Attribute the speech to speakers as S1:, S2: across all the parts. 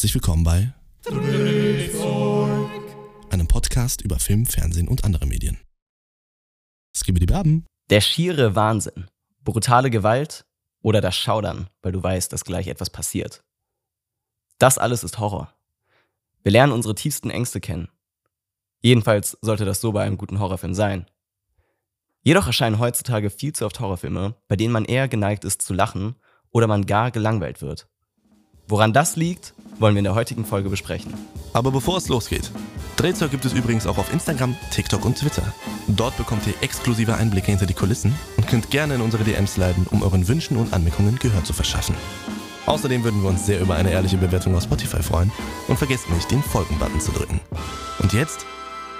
S1: Herzlich willkommen bei einem Podcast über Film, Fernsehen und andere Medien. Skibidi Baben.
S2: Der schiere Wahnsinn, brutale Gewalt oder das Schaudern, weil du weißt, dass gleich etwas passiert. Das alles ist Horror. Wir lernen unsere tiefsten Ängste kennen. Jedenfalls sollte das so bei einem guten Horrorfilm sein. Jedoch erscheinen heutzutage viel zu oft Horrorfilme, bei denen man eher geneigt ist zu lachen oder man gar gelangweilt wird. Woran das liegt, wollen wir in der heutigen Folge besprechen.
S1: Aber bevor es losgeht, Drehzeug gibt es übrigens auch auf Instagram, TikTok und Twitter. Dort bekommt ihr exklusive Einblicke hinter die Kulissen und könnt gerne in unsere DMs leiten, um euren Wünschen und Anmerkungen Gehör zu verschaffen. Außerdem würden wir uns sehr über eine ehrliche Bewertung auf Spotify freuen und vergesst nicht, den Folgen-Button zu drücken. Und jetzt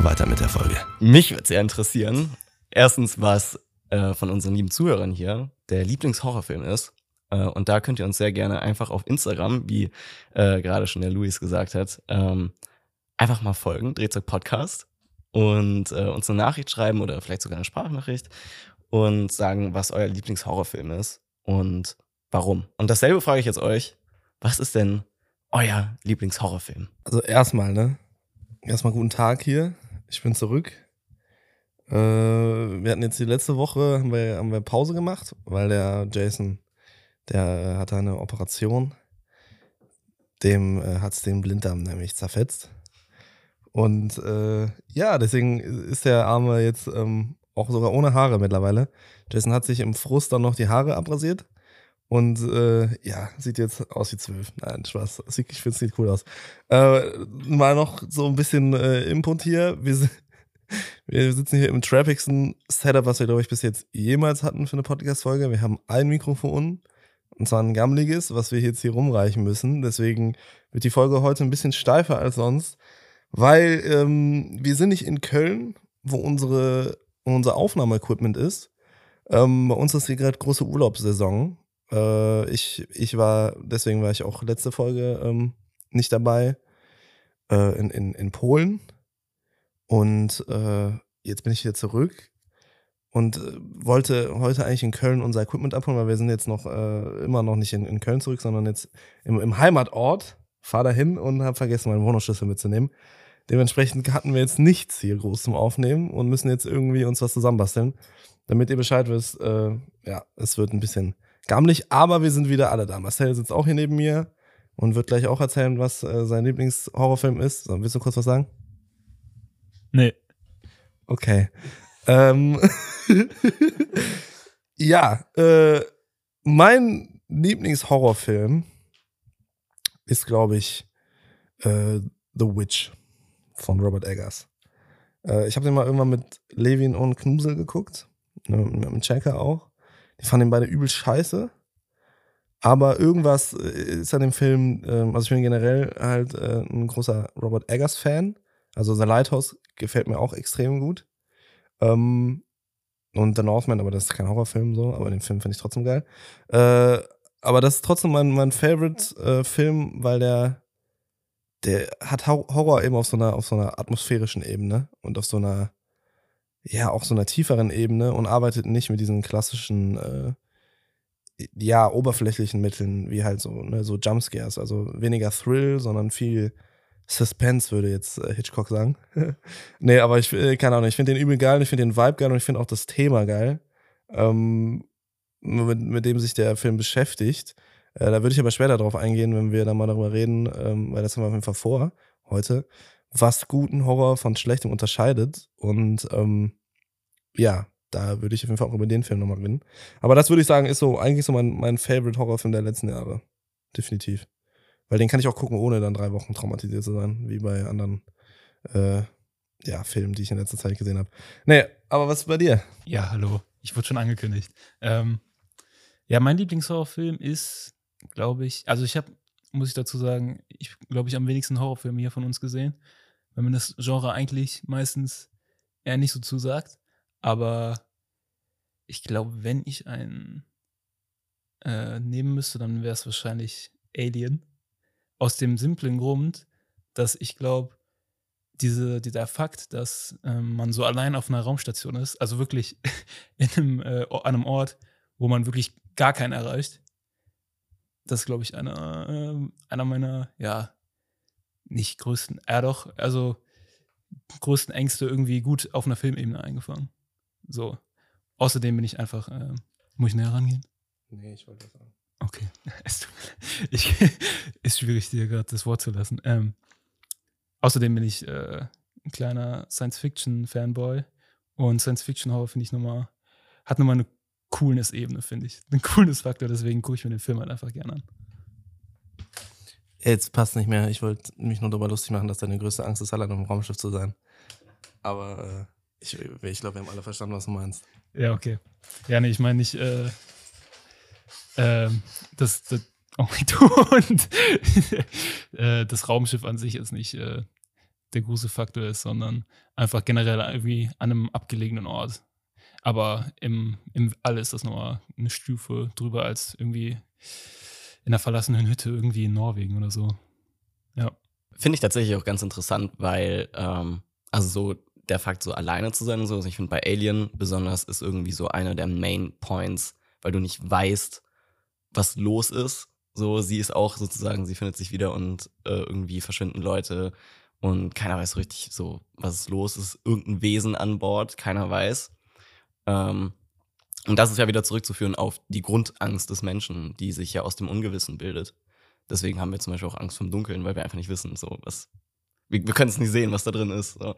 S1: weiter mit der Folge.
S2: Mich würde sehr interessieren, erstens, was äh, von unseren lieben Zuhörern hier der Lieblingshorrorfilm ist. Äh, und da könnt ihr uns sehr gerne einfach auf Instagram, wie äh, gerade schon der Luis gesagt hat, ähm, einfach mal folgen, Drehzeug Podcast und äh, uns eine Nachricht schreiben oder vielleicht sogar eine Sprachnachricht und sagen, was euer Lieblingshorrorfilm ist und warum. Und dasselbe frage ich jetzt euch, was ist denn euer Lieblingshorrorfilm?
S3: Also erstmal, ne? Erstmal guten Tag hier. Ich bin zurück. Äh, wir hatten jetzt die letzte Woche, haben wir, haben wir Pause gemacht, weil der Jason, der hatte eine Operation. Dem äh, hat es den Blinddarm nämlich zerfetzt. Und äh, ja, deswegen ist der Arme jetzt ähm, auch sogar ohne Haare mittlerweile. Jason hat sich im Frust dann noch die Haare abrasiert. Und äh, ja, sieht jetzt aus wie zwölf. Nein, Spaß. Ich finde, es sieht cool aus. Äh, mal noch so ein bisschen äh, Input hier. Wir, wir sitzen hier im trappigsten Setup, was wir, glaube ich, bis jetzt jemals hatten für eine Podcast-Folge. Wir haben ein Mikrofon, und zwar ein gammeliges, was wir jetzt hier rumreichen müssen. Deswegen wird die Folge heute ein bisschen steifer als sonst, weil ähm, wir sind nicht in Köln, wo unsere, unser Aufnahmeequipment ist. Ähm, bei uns ist hier gerade große Urlaubssaison. Äh, ich, ich war, deswegen war ich auch letzte Folge ähm, nicht dabei, äh, in, in, in Polen. Und äh, jetzt bin ich hier zurück und äh, wollte heute eigentlich in Köln unser Equipment abholen, weil wir sind jetzt noch äh, immer noch nicht in, in Köln zurück, sondern jetzt im, im Heimatort. Fahr dahin und habe vergessen, meinen Wohnungsschlüssel mitzunehmen. Dementsprechend hatten wir jetzt nichts hier groß zum Aufnehmen und müssen jetzt irgendwie uns was zusammenbasteln. Damit ihr Bescheid wisst, äh, ja, es wird ein bisschen gammelig, aber wir sind wieder alle da. Marcel sitzt auch hier neben mir und wird gleich auch erzählen, was äh, sein Lieblingshorrorfilm ist. So, willst du kurz was sagen?
S4: Nee.
S3: Okay. Ähm, ja, äh, mein Lieblingshorrorfilm ist, glaube ich, äh, The Witch von Robert Eggers. Äh, ich habe den mal irgendwann mit Levin und Knusel geguckt, ne, mit dem Checker auch. Die fanden ihn beide übel scheiße. Aber irgendwas äh, ist an dem Film, ähm, also ich bin generell halt äh, ein großer Robert Eggers-Fan. Also The Lighthouse gefällt mir auch extrem gut. Ähm, und The Northman, aber das ist kein Horrorfilm so, aber den Film finde ich trotzdem geil. Äh, aber das ist trotzdem mein, mein Favorite-Film, weil der, der hat Horror eben auf so einer, auf so einer atmosphärischen Ebene und auf so einer, ja, auch so einer tieferen Ebene und arbeitet nicht mit diesen klassischen, äh, ja, oberflächlichen Mitteln, wie halt so, ne, so Jumpscares. Also weniger Thrill, sondern viel Suspense, würde jetzt äh, Hitchcock sagen. nee, aber ich, äh, keine Ahnung, ich finde den übel geil, ich finde den Vibe geil und ich finde auch das Thema geil, ähm, mit, mit dem sich der Film beschäftigt. Äh, da würde ich aber später drauf eingehen, wenn wir da mal darüber reden, ähm, weil das haben wir auf jeden Fall vor heute was guten Horror von schlechtem unterscheidet. Und ähm, ja, da würde ich auf jeden Fall auch über den Film nochmal reden. Aber das würde ich sagen, ist so eigentlich so mein, mein Favorite Horrorfilm der letzten Jahre. Definitiv. Weil den kann ich auch gucken, ohne dann drei Wochen traumatisiert zu sein, wie bei anderen äh, ja, Filmen, die ich in letzter Zeit gesehen habe. Nee, aber was ist bei dir?
S4: Ja, hallo. Ich wurde schon angekündigt. Ähm, ja, mein Lieblingshorrorfilm ist, glaube ich, also ich habe, muss ich dazu sagen, ich glaube ich am wenigsten Horrorfilme hier von uns gesehen weil mir das Genre eigentlich meistens eher nicht so zusagt. Aber ich glaube, wenn ich einen äh, nehmen müsste, dann wäre es wahrscheinlich Alien. Aus dem simplen Grund, dass ich glaube, diese, dieser Fakt, dass ähm, man so allein auf einer Raumstation ist, also wirklich in einem, äh, an einem Ort, wo man wirklich gar keinen erreicht, das ist, glaube ich, einer, äh, einer meiner ja, nicht größten, ja doch, also größten Ängste irgendwie gut auf einer Filmebene eingefangen. So. Außerdem bin ich einfach, äh, muss ich näher rangehen?
S3: Nee, ich wollte das sagen.
S4: Okay. Ich, ist schwierig, dir gerade das Wort zu lassen. Ähm, außerdem bin ich äh, ein kleiner Science-Fiction-Fanboy und Science-Fiction-Horror finde ich nochmal, hat nochmal eine Coolness-Ebene, finde ich. Ein Coolness-Faktor, deswegen gucke ich mir den Film halt einfach gerne an.
S3: Jetzt passt nicht mehr. Ich wollte mich nur darüber lustig machen, dass deine größte Angst ist, allein dem Raumschiff zu sein. Aber äh, ich, ich glaube, wir haben alle verstanden, was du meinst.
S4: Ja, okay. Ja, nee, ich meine nicht, äh, ähm, das, das, oh Gott, äh, das Raumschiff an sich ist nicht äh, der Gruselfaktor ist, sondern einfach generell irgendwie an einem abgelegenen Ort. Aber im, im All ist das nochmal eine Stufe drüber als irgendwie in einer verlassenen Hütte irgendwie in Norwegen oder so. Ja.
S2: Finde ich tatsächlich auch ganz interessant, weil, ähm, also so der Fakt, so alleine zu sein und so, also ich finde bei Alien besonders ist irgendwie so einer der Main Points, weil du nicht weißt, was los ist. So, sie ist auch sozusagen, sie findet sich wieder und äh, irgendwie verschwinden Leute und keiner weiß richtig so, was ist los ist. Irgendein Wesen an Bord, keiner weiß. Ähm, und das ist ja wieder zurückzuführen auf die Grundangst des Menschen, die sich ja aus dem Ungewissen bildet. Deswegen haben wir zum Beispiel auch Angst vom Dunkeln, weil wir einfach nicht wissen, so was. Wir, wir können es nicht sehen, was da drin ist. So.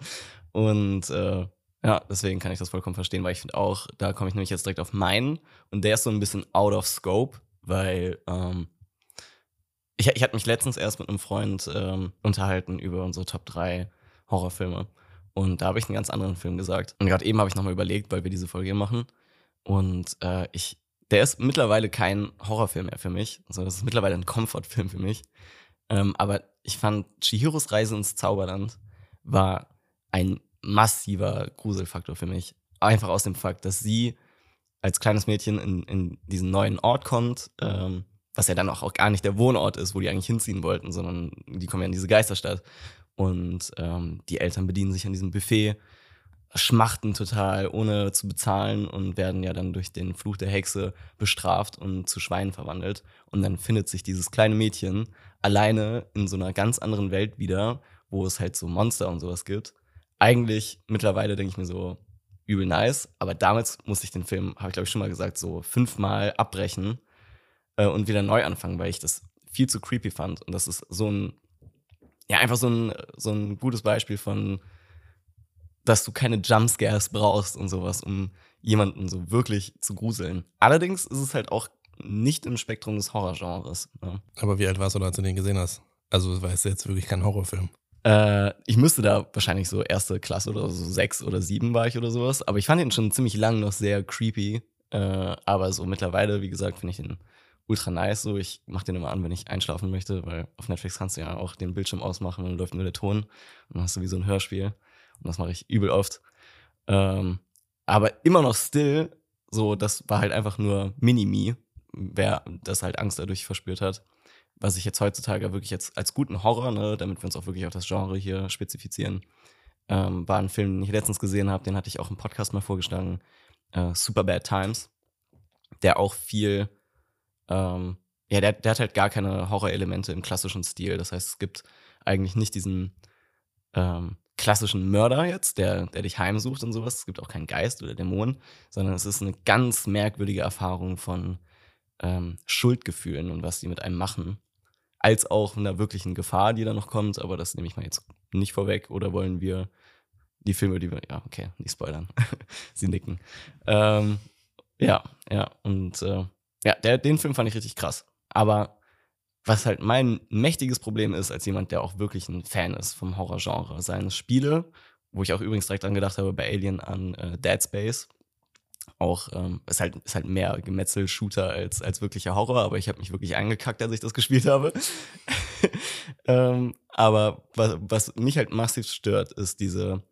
S2: Und äh, ja, deswegen kann ich das vollkommen verstehen, weil ich finde auch, da komme ich nämlich jetzt direkt auf meinen und der ist so ein bisschen out of scope, weil ähm, ich, ich hatte mich letztens erst mit einem Freund ähm, unterhalten über unsere Top 3 Horrorfilme. Und da habe ich einen ganz anderen Film gesagt. Und gerade eben habe ich nochmal überlegt, weil wir diese Folge hier machen. Und äh, ich, der ist mittlerweile kein Horrorfilm mehr für mich. Also das ist mittlerweile ein Comfortfilm für mich. Ähm, aber ich fand Chihiros Reise ins Zauberland war ein massiver Gruselfaktor für mich. Einfach aus dem Fakt, dass sie als kleines Mädchen in, in diesen neuen Ort kommt, ähm, was ja dann auch, auch gar nicht der Wohnort ist, wo die eigentlich hinziehen wollten, sondern die kommen ja in diese Geisterstadt. Und ähm, die Eltern bedienen sich an diesem Buffet, schmachten total, ohne zu bezahlen und werden ja dann durch den Fluch der Hexe bestraft und zu Schweinen verwandelt. Und dann findet sich dieses kleine Mädchen alleine in so einer ganz anderen Welt wieder, wo es halt so Monster und sowas gibt. Eigentlich mittlerweile denke ich mir so, übel nice, aber damals musste ich den Film, habe ich glaube ich schon mal gesagt, so fünfmal abbrechen äh, und wieder neu anfangen, weil ich das viel zu creepy fand. Und das ist so ein, ja, einfach so ein, so ein gutes Beispiel von, dass du keine Jumpscares brauchst und sowas, um jemanden so wirklich zu gruseln. Allerdings ist es halt auch nicht im Spektrum des Horrorgenres. Ne?
S3: Aber wie alt warst du, als du den gesehen hast? Also, es war jetzt wirklich kein Horrorfilm.
S2: Äh, ich müsste da wahrscheinlich so erste Klasse oder so sechs oder sieben war ich oder sowas. Aber ich fand ihn schon ziemlich lang noch sehr creepy. Äh, aber so mittlerweile, wie gesagt, finde ich den ultra nice. So, ich mache den immer an, wenn ich einschlafen möchte, weil auf Netflix kannst du ja auch den Bildschirm ausmachen und dann läuft nur der Ton. Und dann hast du wie so ein Hörspiel. Und das mache ich übel oft. Ähm, aber immer noch still, so, das war halt einfach nur Mini-Me, wer das halt Angst dadurch verspürt hat. Was ich jetzt heutzutage wirklich jetzt als guten Horror, ne, damit wir uns auch wirklich auf das Genre hier spezifizieren, ähm, war ein Film, den ich letztens gesehen habe, den hatte ich auch im Podcast mal vorgeschlagen, äh, Super Bad Times, der auch viel, ähm, ja, der, der hat halt gar keine Horrorelemente im klassischen Stil. Das heißt, es gibt eigentlich nicht diesen ähm, klassischen Mörder jetzt, der, der dich heimsucht und sowas. Es gibt auch keinen Geist oder Dämon, sondern es ist eine ganz merkwürdige Erfahrung von ähm, Schuldgefühlen und was die mit einem machen. Als auch einer wirklichen Gefahr, die da noch kommt, aber das nehme ich mal jetzt nicht vorweg. Oder wollen wir die Filme, die wir, ja, okay, nicht spoilern. Sie nicken. Ähm, ja, ja, und äh, ja, der, den Film fand ich richtig krass. Aber was halt mein mächtiges Problem ist, als jemand, der auch wirklich ein Fan ist vom Horrorgenre, seien es Spiele, wo ich auch übrigens direkt dran gedacht habe, bei Alien an äh, Dead Space. Auch ähm, ist, halt, ist halt mehr Gemetzel-Shooter als, als wirklicher Horror, aber ich habe mich wirklich eingekackt, als ich das gespielt habe. ähm, aber was, was mich halt massiv stört, ist diese,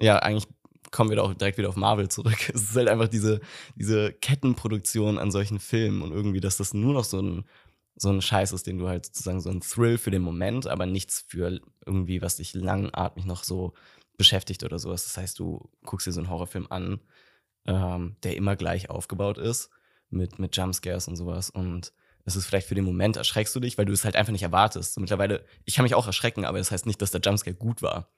S2: ja, eigentlich kommen wir da auch direkt wieder auf Marvel zurück. Es ist halt einfach diese, diese Kettenproduktion an solchen Filmen und irgendwie, dass das nur noch so ein, so ein Scheiß ist, den du halt sozusagen so ein Thrill für den Moment, aber nichts für irgendwie, was dich langatmig noch so beschäftigt oder sowas. Das heißt, du guckst dir so einen Horrorfilm an, ähm, der immer gleich aufgebaut ist, mit, mit Jumpscares und sowas. Und es ist vielleicht für den Moment erschreckst du dich, weil du es halt einfach nicht erwartest. So mittlerweile, ich kann mich auch erschrecken, aber das heißt nicht, dass der Jumpscare gut war.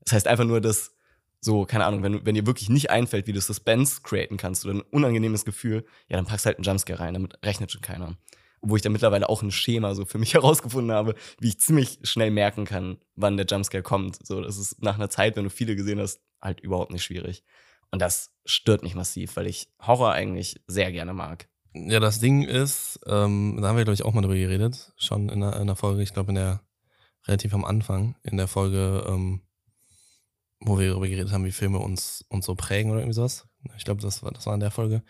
S2: Das heißt einfach nur, dass so, keine Ahnung, wenn, wenn dir wirklich nicht einfällt, wie du Suspense createn kannst oder ein unangenehmes Gefühl, ja, dann packst halt einen Jumpscare rein, damit rechnet schon keiner. Obwohl ich da mittlerweile auch ein Schema so für mich herausgefunden habe, wie ich ziemlich schnell merken kann, wann der Jumpscare kommt. So, das ist nach einer Zeit, wenn du viele gesehen hast, halt überhaupt nicht schwierig. Und das stört mich massiv, weil ich Horror eigentlich sehr gerne mag.
S3: Ja, das Ding ist, ähm, da haben wir, glaube ich, auch mal drüber geredet, schon in der, in der Folge, ich glaube, in der relativ am Anfang, in der Folge, ähm, wo wir darüber geredet haben, wie Filme uns, uns so prägen oder irgendwie sowas. Ich glaube, das war, das war in der Folge.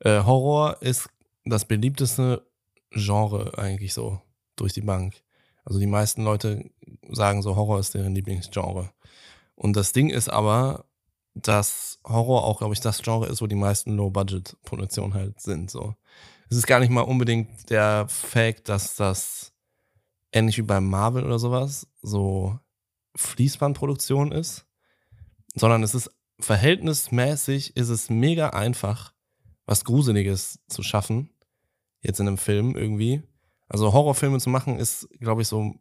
S3: Äh, Horror ist das beliebteste Genre eigentlich so durch die Bank. Also die meisten Leute sagen so, Horror ist deren Lieblingsgenre. Und das Ding ist aber, dass Horror auch, glaube ich, das Genre ist, wo die meisten Low-Budget-Produktionen halt sind. So. Es ist gar nicht mal unbedingt der Fact, dass das ähnlich wie bei Marvel oder sowas so Fließbandproduktion ist, sondern es ist verhältnismäßig, ist es mega einfach, was Gruseliges zu schaffen, jetzt in einem Film irgendwie. Also Horrorfilme zu machen ist, glaube ich, so,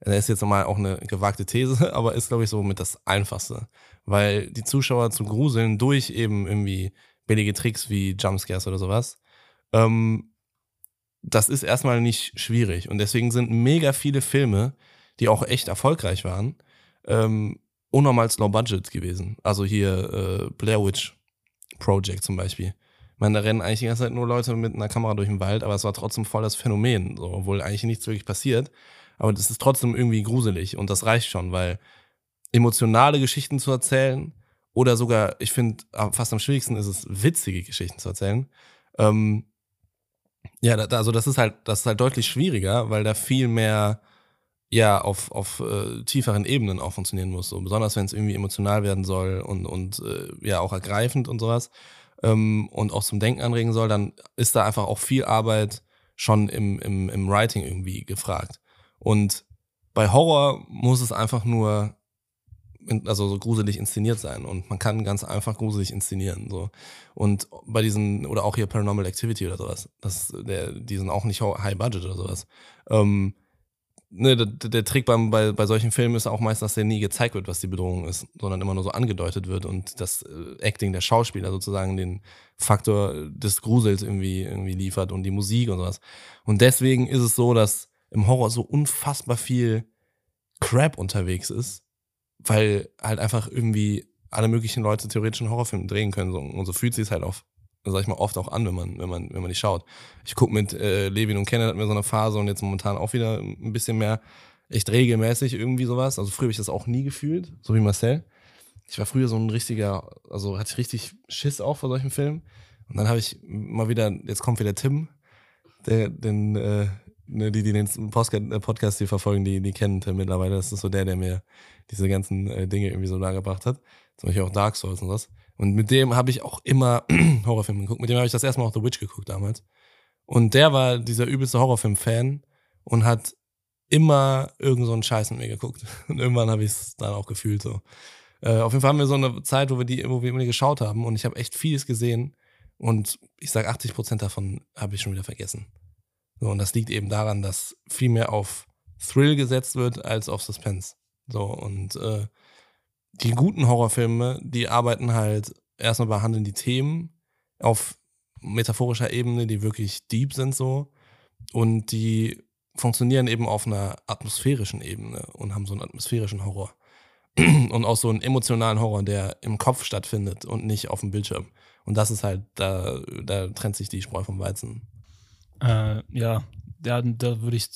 S3: das ist jetzt nochmal auch eine gewagte These, aber ist, glaube ich, so mit das Einfachste. Weil die Zuschauer zu gruseln durch eben irgendwie billige Tricks wie Jumpscares oder sowas, ähm, das ist erstmal nicht schwierig. Und deswegen sind mega viele Filme, die auch echt erfolgreich waren, ähm, unnormal low budget gewesen. Also hier äh, Blair Witch Project zum Beispiel. Ich meine, da rennen eigentlich die ganze Zeit nur Leute mit einer Kamera durch den Wald, aber es war trotzdem voll das Phänomen, so, obwohl eigentlich nichts wirklich passiert. Aber das ist trotzdem irgendwie gruselig und das reicht schon, weil emotionale Geschichten zu erzählen oder sogar, ich finde, fast am schwierigsten ist es, witzige Geschichten zu erzählen. Ähm, ja, da, also das ist halt, das ist halt deutlich schwieriger, weil da viel mehr ja auf, auf äh, tieferen Ebenen auch funktionieren muss. So besonders wenn es irgendwie emotional werden soll und, und äh, ja auch ergreifend und sowas ähm, und auch zum Denken anregen soll, dann ist da einfach auch viel Arbeit schon im, im, im Writing irgendwie gefragt. Und bei Horror muss es einfach nur also so gruselig inszeniert sein. Und man kann ganz einfach gruselig inszenieren so. Und bei diesen oder auch hier Paranormal Activity oder sowas das der die sind auch nicht High Budget oder sowas. Ähm, ne, der, der Trick beim, bei, bei solchen Filmen ist auch meist, dass der nie gezeigt wird, was die Bedrohung ist, sondern immer nur so angedeutet wird und das äh, Acting der Schauspieler sozusagen den Faktor des Grusels irgendwie, irgendwie liefert und die Musik und sowas. Und deswegen ist es so, dass im Horror so unfassbar viel Crap unterwegs ist, weil halt einfach irgendwie alle möglichen Leute theoretisch einen Horrorfilm drehen können. So. Und so fühlt sich es halt auf sag ich mal, oft auch an, wenn man, wenn man, wenn man die schaut. Ich gucke mit äh, Levin und Kenneth hatten wir so eine Phase und jetzt momentan auch wieder ein bisschen mehr echt regelmäßig irgendwie sowas. Also früher habe ich das auch nie gefühlt, so wie Marcel. Ich war früher so ein richtiger, also hatte ich richtig Schiss auch vor solchen Filmen. Und dann habe ich mal wieder, jetzt kommt wieder Tim, der, den, äh, ne, die, die den äh, Podcast hier verfolgen, die, die kennen Tim mittlerweile. Das ist so der, der mir diese ganzen äh, Dinge irgendwie so nahegebracht hat. Zum Beispiel auch Dark Souls und was. Und mit dem habe ich auch immer Horrorfilme geguckt. Mit dem habe ich das erste Mal auch The Witch geguckt damals. Und der war dieser übelste Horrorfilm-Fan und hat immer irgend so einen Scheiß mit mir geguckt. Und irgendwann habe ich es dann auch gefühlt so. Äh, auf jeden Fall haben wir so eine Zeit, wo wir die, wo wir immer geschaut haben und ich habe echt vieles gesehen und ich sage 80 Prozent davon habe ich schon wieder vergessen. So, und das liegt eben daran, dass viel mehr auf Thrill gesetzt wird als auf Suspense. So, und äh, die guten Horrorfilme, die arbeiten halt erstmal behandeln die Themen auf metaphorischer Ebene, die wirklich deep sind so und die funktionieren eben auf einer atmosphärischen Ebene und haben so einen atmosphärischen Horror und auch so einen emotionalen Horror, der im Kopf stattfindet und nicht auf dem Bildschirm. Und das ist halt, da, da trennt sich die Spreu vom Weizen.
S4: Äh, ja, da, da würde ich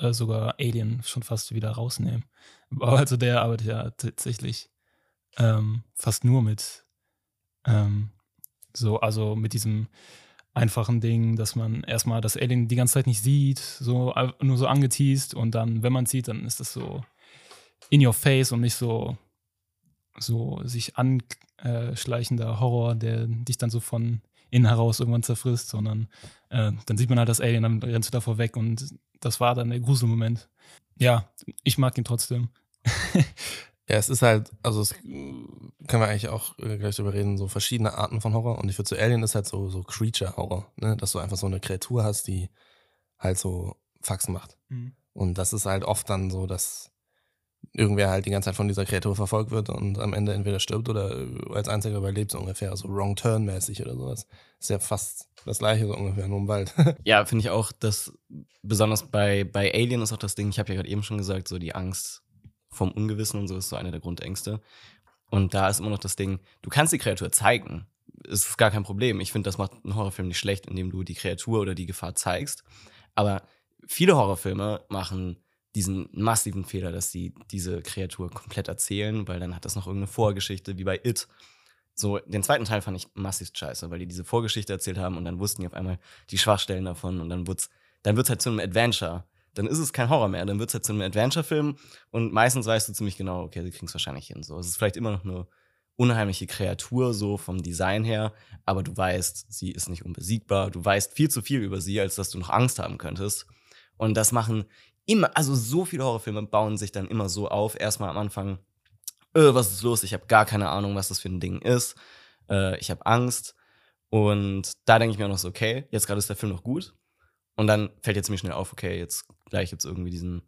S4: äh, sogar Alien schon fast wieder rausnehmen. Also der arbeitet ja tatsächlich ähm, fast nur mit ähm, so, also mit diesem einfachen Ding, dass man erstmal das Alien die ganze Zeit nicht sieht, so nur so angeteased und dann, wenn man sieht, dann ist das so in your face und nicht so so sich anschleichender Horror, der dich dann so von innen heraus irgendwann zerfrisst, sondern äh, dann sieht man halt das Alien, dann rennst du davor weg und das war dann der Gruselmoment. Ja, ich mag ihn trotzdem.
S3: Ja, es ist halt, also es können wir eigentlich auch äh, gleich drüber reden, so verschiedene Arten von Horror. Und ich würde so Alien ist halt so, so Creature-Horror, ne? Dass du einfach so eine Kreatur hast, die halt so Faxen macht.
S4: Mhm.
S3: Und das ist halt oft dann so, dass irgendwer halt die ganze Zeit von dieser Kreatur verfolgt wird und am Ende entweder stirbt oder als einziger überlebt, so ungefähr. So Wrong Turn-mäßig oder sowas. Ist ja fast das gleiche so ungefähr, nur im Wald.
S2: Ja, finde ich auch, dass besonders bei, bei Alien ist auch das Ding, ich habe ja gerade eben schon gesagt, so die Angst vom Ungewissen und so ist so eine der Grundängste. Und da ist immer noch das Ding, du kannst die Kreatur zeigen. Es ist gar kein Problem. Ich finde, das macht einen Horrorfilm nicht schlecht, indem du die Kreatur oder die Gefahr zeigst. Aber viele Horrorfilme machen diesen massiven Fehler, dass sie diese Kreatur komplett erzählen, weil dann hat das noch irgendeine Vorgeschichte, wie bei It. So, den zweiten Teil fand ich massiv scheiße, weil die diese Vorgeschichte erzählt haben und dann wussten die auf einmal die Schwachstellen davon und dann wird's, dann wird's halt zu einem Adventure. Dann ist es kein Horror mehr, dann wird's halt zu einem Adventure-Film und meistens weißt du ziemlich genau, okay, sie kriegen's wahrscheinlich hin. So, es ist vielleicht immer noch eine unheimliche Kreatur, so vom Design her, aber du weißt, sie ist nicht unbesiegbar, du weißt viel zu viel über sie, als dass du noch Angst haben könntest. Und das machen immer, also so viele Horrorfilme bauen sich dann immer so auf. Erstmal am Anfang, äh, was ist los? Ich habe gar keine Ahnung, was das für ein Ding ist. Äh, ich habe Angst. Und da denke ich mir auch noch so, okay, jetzt gerade ist der Film noch gut. Und dann fällt jetzt ziemlich schnell auf, okay, jetzt gleich jetzt irgendwie diesen,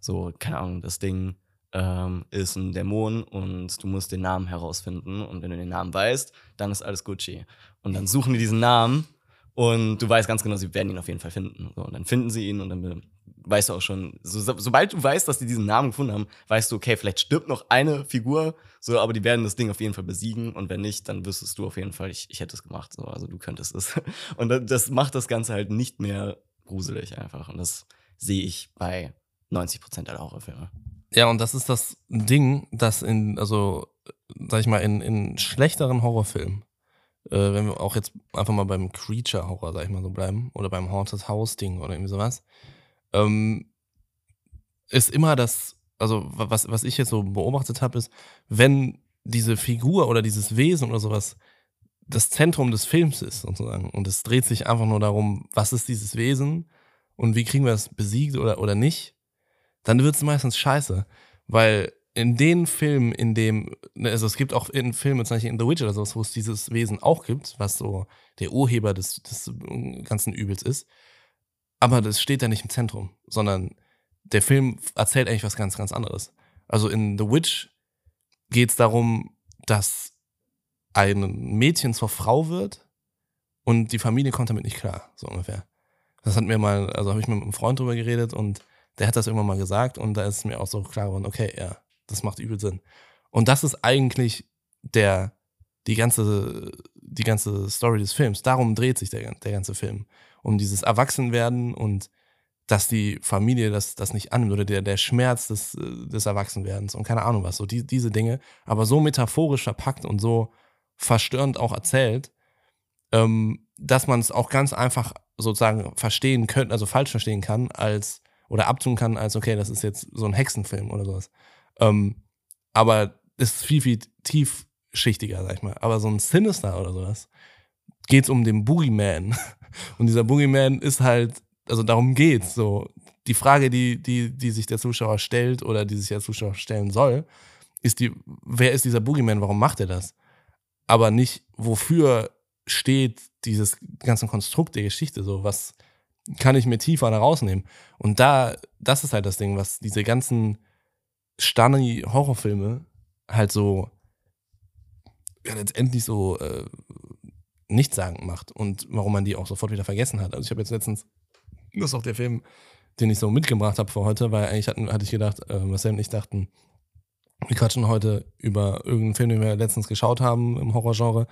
S2: so, keine Ahnung, das Ding ähm, ist ein Dämon und du musst den Namen herausfinden. Und wenn du den Namen weißt, dann ist alles Gucci. Und dann suchen die diesen Namen und du weißt ganz genau, sie werden ihn auf jeden Fall finden. So, und dann finden sie ihn und dann weißt du auch schon, so, so, sobald du weißt, dass die diesen Namen gefunden haben, weißt du, okay, vielleicht stirbt noch eine Figur, so, aber die werden das Ding auf jeden Fall besiegen und wenn nicht, dann wüsstest du auf jeden Fall, ich, ich hätte es gemacht, so, also du könntest es. Und das, das macht das Ganze halt nicht mehr gruselig einfach und das sehe ich bei 90 Prozent aller Horrorfilme.
S3: Ja, und das ist das Ding, das in, also, sag ich mal, in, in schlechteren Horrorfilmen, äh, wenn wir auch jetzt einfach mal beim Creature-Horror, sag ich mal so bleiben, oder beim Haunted House-Ding oder irgendwie sowas, ähm, ist immer das, also was, was ich jetzt so beobachtet habe, ist, wenn diese Figur oder dieses Wesen oder sowas das Zentrum des Films ist, sozusagen, und es dreht sich einfach nur darum, was ist dieses Wesen und wie kriegen wir es besiegt oder, oder nicht, dann wird es meistens scheiße. Weil in den Filmen, in dem, ne, also es gibt auch in Filmen, zum Beispiel in The Witch oder sowas, wo es dieses Wesen auch gibt, was so der Urheber des, des ganzen Übels ist, aber das steht da nicht im Zentrum, sondern der Film erzählt eigentlich was ganz, ganz anderes. Also in The Witch geht es darum, dass ein Mädchen zur Frau wird und die Familie kommt damit nicht klar, so ungefähr. Das hat mir mal, also habe ich mit einem Freund drüber geredet und der hat das irgendwann mal gesagt und da ist mir auch so klar geworden, okay, ja, das macht übel Sinn. Und das ist eigentlich der, die ganze, die ganze Story des Films. Darum dreht sich der, der ganze Film. Um dieses Erwachsenwerden und dass die Familie das, das nicht annimmt oder der, der Schmerz des, des Erwachsenwerdens und keine Ahnung was, so die, diese Dinge, aber so metaphorisch verpackt und so verstörend auch erzählt, ähm, dass man es auch ganz einfach sozusagen verstehen könnte, also falsch verstehen kann, als oder abtun kann, als okay, das ist jetzt so ein Hexenfilm oder sowas. Ähm, aber ist viel, viel tiefschichtiger, sag ich mal. Aber so ein Sinister oder sowas, geht es um den Boogeyman. Und dieser Boogeyman ist halt, also darum geht's so. Die Frage, die, die, die sich der Zuschauer stellt oder die sich der Zuschauer stellen soll, ist die, wer ist dieser Boogeyman, warum macht er das? Aber nicht, wofür steht dieses ganze Konstrukt der Geschichte so, was kann ich mir tiefer da rausnehmen? Und da, das ist halt das Ding, was diese ganzen Stani-Horrorfilme halt so ja, letztendlich so äh, nichtssagend macht und warum man die auch sofort wieder vergessen hat. Also ich habe jetzt letztens, das ist auch der Film, den ich so mitgebracht habe für heute, weil eigentlich hatten, hatte ich gedacht, äh, Marcel und ich dachten, wir quatschen heute über irgendeinen Film, den wir letztens geschaut haben im Horrorgenre.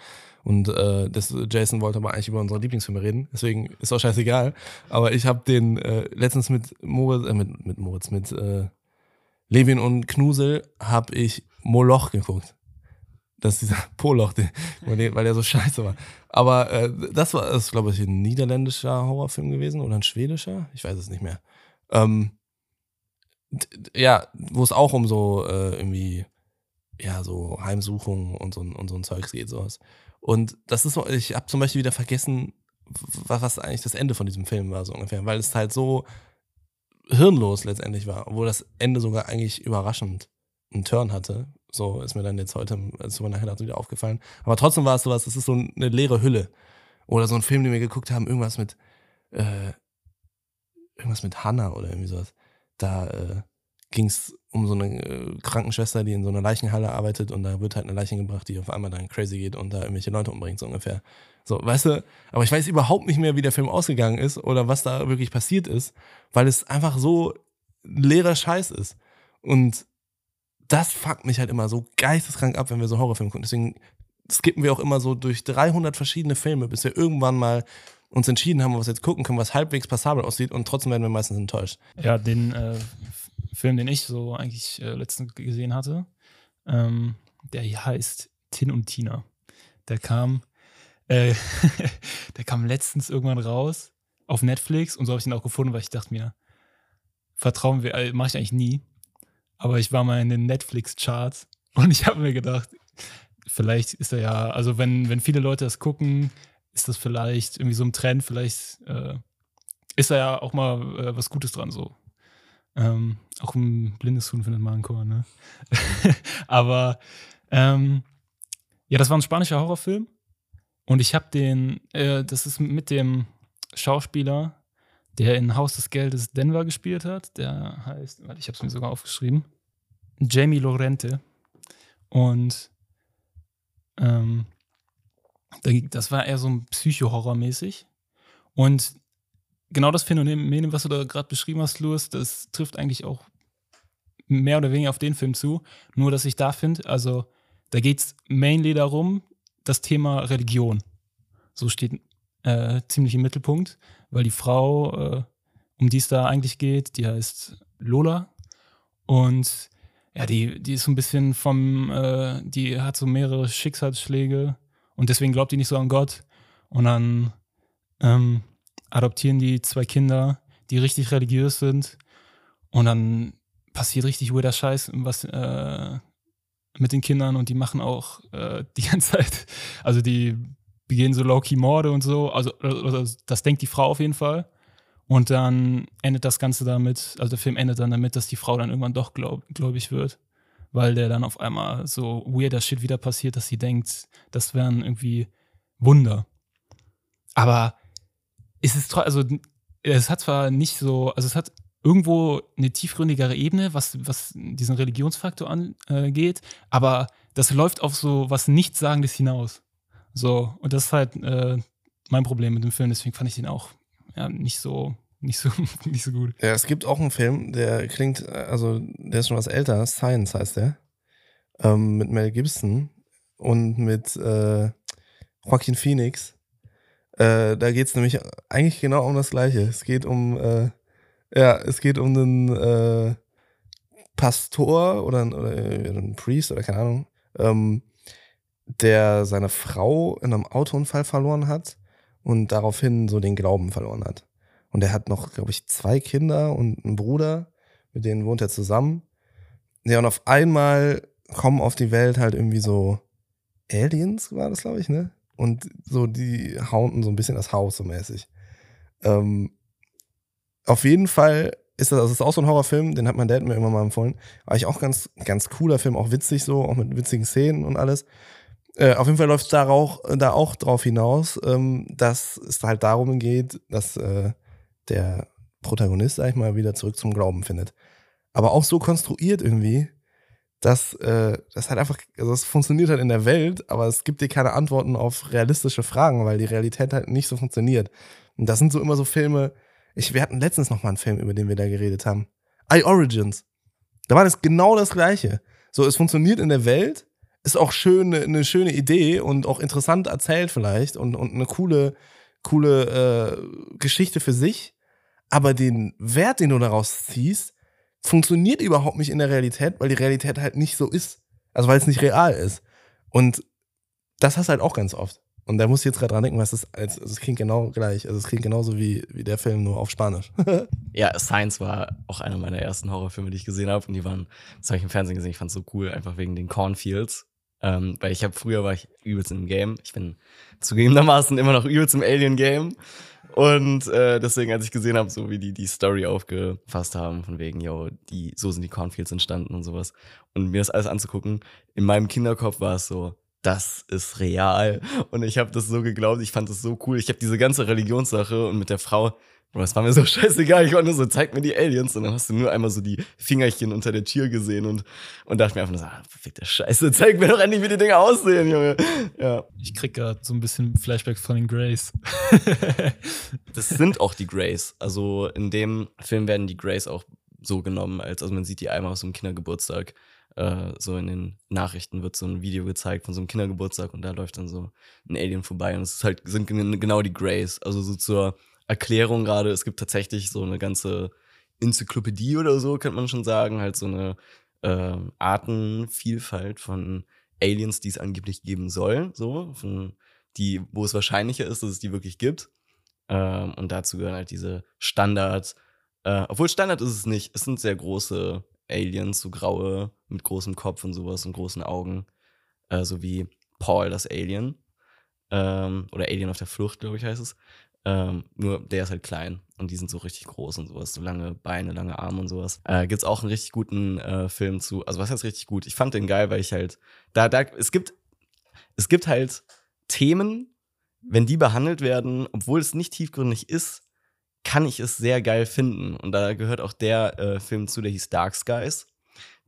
S3: Und äh, das, Jason wollte aber eigentlich über unsere Lieblingsfilme reden. Deswegen ist auch scheißegal. Aber ich habe den äh, letztens mit Moritz, äh, mit, mit Moritz, mit äh, Levin und Knusel habe ich Moloch geguckt. Das ist dieser Poloch, weil der so scheiße war. Aber äh, das war, das glaube ich, ein niederländischer Horrorfilm gewesen oder ein schwedischer. Ich weiß es nicht mehr. Ähm, ja, wo es auch um so äh, irgendwie, ja, so Heimsuchungen und so, und so ein Zeugs geht, sowas. Und das ist ich habe zum Beispiel wieder vergessen, was, was eigentlich das Ende von diesem Film war, so ungefähr, weil es halt so hirnlos letztendlich war, obwohl das Ende sogar eigentlich überraschend einen Turn hatte. So ist mir dann jetzt heute, als ich nachher wieder aufgefallen. Aber trotzdem war es sowas, das ist so eine leere Hülle. Oder so ein Film, den wir geguckt haben, irgendwas mit, äh, irgendwas mit Hannah oder irgendwie sowas. Da äh, ging es um so eine äh, Krankenschwester, die in so einer Leichenhalle arbeitet und da wird halt eine Leiche gebracht, die auf einmal dann crazy geht und da irgendwelche Leute umbringt, so ungefähr. So, weißt du, aber ich weiß überhaupt nicht mehr, wie der Film ausgegangen ist oder was da wirklich passiert ist, weil es einfach so leerer Scheiß ist. Und das fuckt mich halt immer so geisteskrank ab, wenn wir so Horrorfilme gucken. Deswegen skippen wir auch immer so durch 300 verschiedene Filme, bis wir irgendwann mal uns entschieden haben, was wir jetzt gucken können, was halbwegs passabel aussieht und trotzdem werden wir meistens enttäuscht.
S4: Ja, den äh, Film, den ich so eigentlich äh, letztens gesehen hatte, ähm, der heißt Tin und Tina. Der kam, äh, der kam letztens irgendwann raus auf Netflix und so habe ich ihn auch gefunden, weil ich dachte mir, vertrauen wir, äh, mache ich eigentlich nie. Aber ich war mal in den Netflix-Charts und ich habe mir gedacht, vielleicht ist er ja, also wenn, wenn viele Leute das gucken, ist das vielleicht irgendwie so ein Trend, vielleicht äh, ist da ja auch mal äh, was Gutes dran so. Ähm, auch ein blindes Huhn findet mal ein Chor, ne? Aber ähm, ja, das war ein spanischer Horrorfilm. Und ich habe den, äh, das ist mit dem Schauspieler, der in Haus des Geldes Denver gespielt hat. Der heißt, warte, ich habe es mir sogar aufgeschrieben, Jamie Lorente. Und ähm, das war eher so ein Psycho-Horror-mäßig. Und genau das Phänomen, was du da gerade beschrieben hast, Louis, das trifft eigentlich auch mehr oder weniger auf den Film zu. Nur, dass ich da finde, also da geht es mainly darum, das Thema Religion. So steht äh, ziemlich im Mittelpunkt, weil die Frau, äh, um die es da eigentlich geht, die heißt Lola. Und ja, die, die ist so ein bisschen vom, äh, die hat so mehrere Schicksalsschläge und deswegen glaubt die nicht so an Gott. Und dann ähm, adoptieren die zwei Kinder, die richtig religiös sind. Und dann passiert richtig weirder Scheiß, was äh, mit den Kindern und die machen auch äh, die ganze Zeit, also die begehen so low-key Morde und so. Also, also, das denkt die Frau auf jeden Fall. Und dann endet das Ganze damit, also der Film endet dann damit, dass die Frau dann irgendwann doch glaub, gläubig wird weil der dann auf einmal so weirder Shit wieder passiert, dass sie denkt, das wären irgendwie Wunder. Aber es ist also es hat zwar nicht so, also es hat irgendwo eine tiefgründigere Ebene, was, was diesen Religionsfaktor angeht, aber das läuft auf so was Nichtssagendes hinaus. So, und das ist halt äh, mein Problem mit dem Film, deswegen fand ich den auch ja, nicht so nicht so, nicht so gut.
S3: Ja, es gibt auch einen Film, der klingt, also der ist schon was älter, Science heißt der, ähm, mit Mel Gibson und mit äh, Joaquin Phoenix. Äh, da geht es nämlich eigentlich genau um das Gleiche. Es geht um, äh, ja, es geht um einen äh, Pastor oder, oder äh, einen Priest oder keine Ahnung, ähm, der seine Frau in einem Autounfall verloren hat und daraufhin so den Glauben verloren hat. Und er hat noch, glaube ich, zwei Kinder und einen Bruder, mit denen wohnt er zusammen. Ja, und auf einmal kommen auf die Welt halt irgendwie so Aliens, war das, glaube ich, ne? Und so, die haunten so ein bisschen das Haus so mäßig. Ähm, auf jeden Fall ist das, also das ist auch so ein Horrorfilm, den hat mein Dad mir immer mal empfohlen. War ich auch ganz, ganz cooler Film, auch witzig so, auch mit witzigen Szenen und alles. Äh, auf jeden Fall läuft es da auch, da auch drauf hinaus, ähm, dass es halt darum geht, dass äh, der Protagonist, sag ich mal, wieder zurück zum Glauben findet. Aber auch so konstruiert irgendwie, dass äh, das halt einfach, also es funktioniert halt in der Welt, aber es gibt dir keine Antworten auf realistische Fragen, weil die Realität halt nicht so funktioniert. Und das sind so immer so Filme, ich, wir hatten letztens noch mal einen Film, über den wir da geredet haben. I Origins. Da war das genau das Gleiche. So, es funktioniert in der Welt, ist auch schön, eine schöne Idee und auch interessant erzählt vielleicht und, und eine coole, coole äh, Geschichte für sich aber den Wert, den du daraus ziehst, funktioniert überhaupt nicht in der Realität, weil die Realität halt nicht so ist. Also weil es nicht real ist. Und das hast du halt auch ganz oft. Und da muss ich jetzt gerade dran denken, was das, also es klingt genau gleich. Also es klingt genauso wie, wie der Film, nur auf Spanisch.
S2: ja, Science war auch einer meiner ersten Horrorfilme, die ich gesehen habe. Und die waren, das habe ich im Fernsehen gesehen, ich fand es so cool, einfach wegen den Cornfields. Ähm, weil ich habe früher war ich übelst im Game. Ich bin zugegebenermaßen immer noch übelst im Alien-Game. Und äh, deswegen, als ich gesehen habe, so wie die die Story aufgefasst haben, von wegen, yo, die, so sind die Cornfields entstanden und sowas. Und mir das alles anzugucken, in meinem Kinderkopf war es so, das ist real. Und ich habe das so geglaubt, ich fand das so cool. Ich habe diese ganze Religionssache und mit der Frau, Bro, das war mir so scheißegal. Ich war nur so, zeig mir die Aliens. Und dann hast du nur einmal so die Fingerchen unter der Tür gesehen und, und dachte mir einfach nur so, ah, verfickte Scheiße, zeig mir doch endlich, wie die Dinge aussehen, Junge. Ja.
S4: Ich krieg gerade so ein bisschen Flashbacks von den Grays.
S2: Das sind auch die Grays. Also in dem Film werden die Grays auch so genommen, als also man sieht die einmal aus so einem Kindergeburtstag. Äh, so in den Nachrichten wird so ein Video gezeigt von so einem Kindergeburtstag und da läuft dann so ein Alien vorbei und es ist halt, sind gen- genau die Grays. Also so zur Erklärung gerade, es gibt tatsächlich so eine ganze Enzyklopädie oder so, könnte man schon sagen, halt so eine äh, Artenvielfalt von Aliens, die es angeblich geben soll, so, von die, wo es wahrscheinlicher ist, dass es die wirklich gibt. Ähm, und dazu gehören halt diese Standard, äh, obwohl Standard ist es nicht, es sind sehr große Aliens, so graue, mit großem Kopf und sowas und großen Augen, äh, so wie Paul, das Alien. Ähm, oder Alien auf der Flucht, glaube ich, heißt es. Ähm, nur der ist halt klein und die sind so richtig groß und sowas, so lange Beine, lange Arme und sowas. Äh, gibt's auch einen richtig guten äh, Film zu. Also was heißt richtig gut? Ich fand den geil, weil ich halt da da es gibt es gibt halt Themen, wenn die behandelt werden, obwohl es nicht tiefgründig ist, kann ich es sehr geil finden. Und da gehört auch der äh, Film zu, der hieß Dark Skies.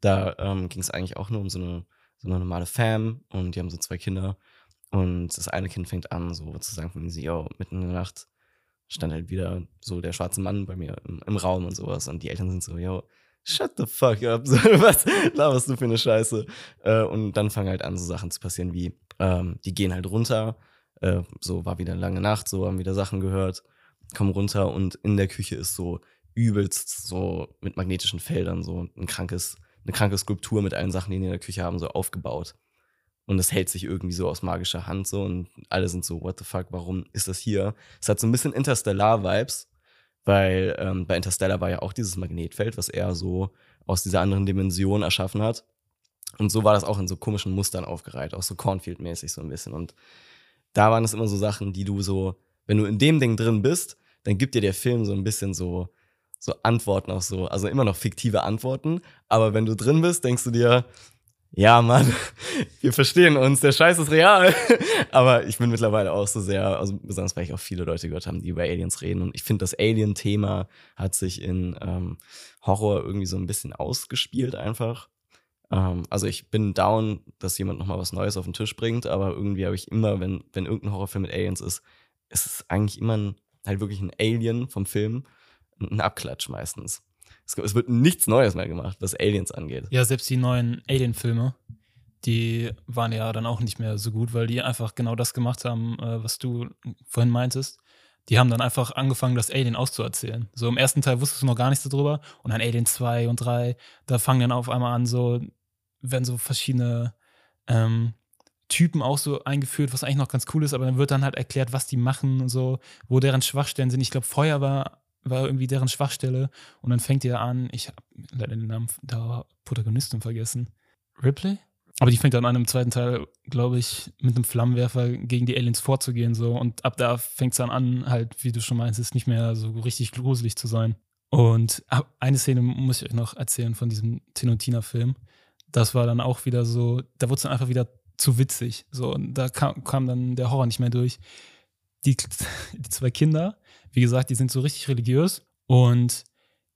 S2: Da ähm, ging es eigentlich auch nur um so eine, so eine normale Fam und die haben so zwei Kinder. Und das eine Kind fängt an, so zu sagen von yo, mitten in der Nacht stand halt wieder so der schwarze Mann bei mir im, im Raum und sowas. Und die Eltern sind so, yo, shut the fuck up. Was laberst du für eine Scheiße? Äh, und dann fangen halt an, so Sachen zu passieren wie, ähm, die gehen halt runter. Äh, so war wieder lange Nacht, so haben wieder Sachen gehört, kommen runter und in der Küche ist so übelst so mit magnetischen Feldern so ein krankes, eine kranke Skulptur mit allen Sachen, die die in der Küche haben, so aufgebaut. Und es hält sich irgendwie so aus magischer Hand so und alle sind so, what the fuck, warum ist das hier? Es hat so ein bisschen Interstellar-Vibes, weil ähm, bei Interstellar war ja auch dieses Magnetfeld, was er so aus dieser anderen Dimension erschaffen hat. Und so war das auch in so komischen Mustern aufgereiht, auch so Cornfield-mäßig so ein bisschen. Und da waren es immer so Sachen, die du so, wenn du in dem Ding drin bist, dann gibt dir der Film so ein bisschen so, so Antworten auch so, also immer noch fiktive Antworten. Aber wenn du drin bist, denkst du dir, ja, Mann, wir verstehen uns, der Scheiß ist real. Aber ich bin mittlerweile auch so sehr, also besonders weil ich auch viele Leute gehört haben, die über Aliens reden. Und ich finde, das Alien-Thema hat sich in ähm, Horror irgendwie so ein bisschen ausgespielt einfach. Ähm, also ich bin down, dass jemand nochmal was Neues auf den Tisch bringt, aber irgendwie habe ich immer, wenn, wenn irgendein Horrorfilm mit Aliens ist, ist es eigentlich immer ein, halt wirklich ein Alien vom Film, ein Abklatsch meistens. Es, es wird nichts Neues mehr gemacht, was Aliens angeht.
S4: Ja, selbst die neuen Alien-Filme, die waren ja dann auch nicht mehr so gut, weil die einfach genau das gemacht haben, äh, was du vorhin meintest. Die haben dann einfach angefangen, das Alien auszuerzählen. So im ersten Teil wusstest du noch gar nichts darüber. Und dann Alien 2 und 3, da fangen dann auf einmal an, so, werden so verschiedene ähm, Typen auch so eingeführt, was eigentlich noch ganz cool ist, aber dann wird dann halt erklärt, was die machen und so, wo deren Schwachstellen sind. Ich glaube, Feuer war, war irgendwie deren Schwachstelle. Und dann fängt ihr an, ich habe leider den Namen der Protagonistin vergessen. Ripley? Aber die fängt dann an, im zweiten Teil, glaube ich, mit einem Flammenwerfer gegen die Aliens vorzugehen. So. Und ab da fängt es dann an, halt, wie du schon meinst, es nicht mehr so richtig gruselig zu sein. Und eine Szene muss ich euch noch erzählen von diesem Tinotina-Film. Das war dann auch wieder so, da wurde es dann einfach wieder zu witzig. So, und da kam, kam dann der Horror nicht mehr durch. Die, die zwei Kinder, wie gesagt, die sind so richtig religiös und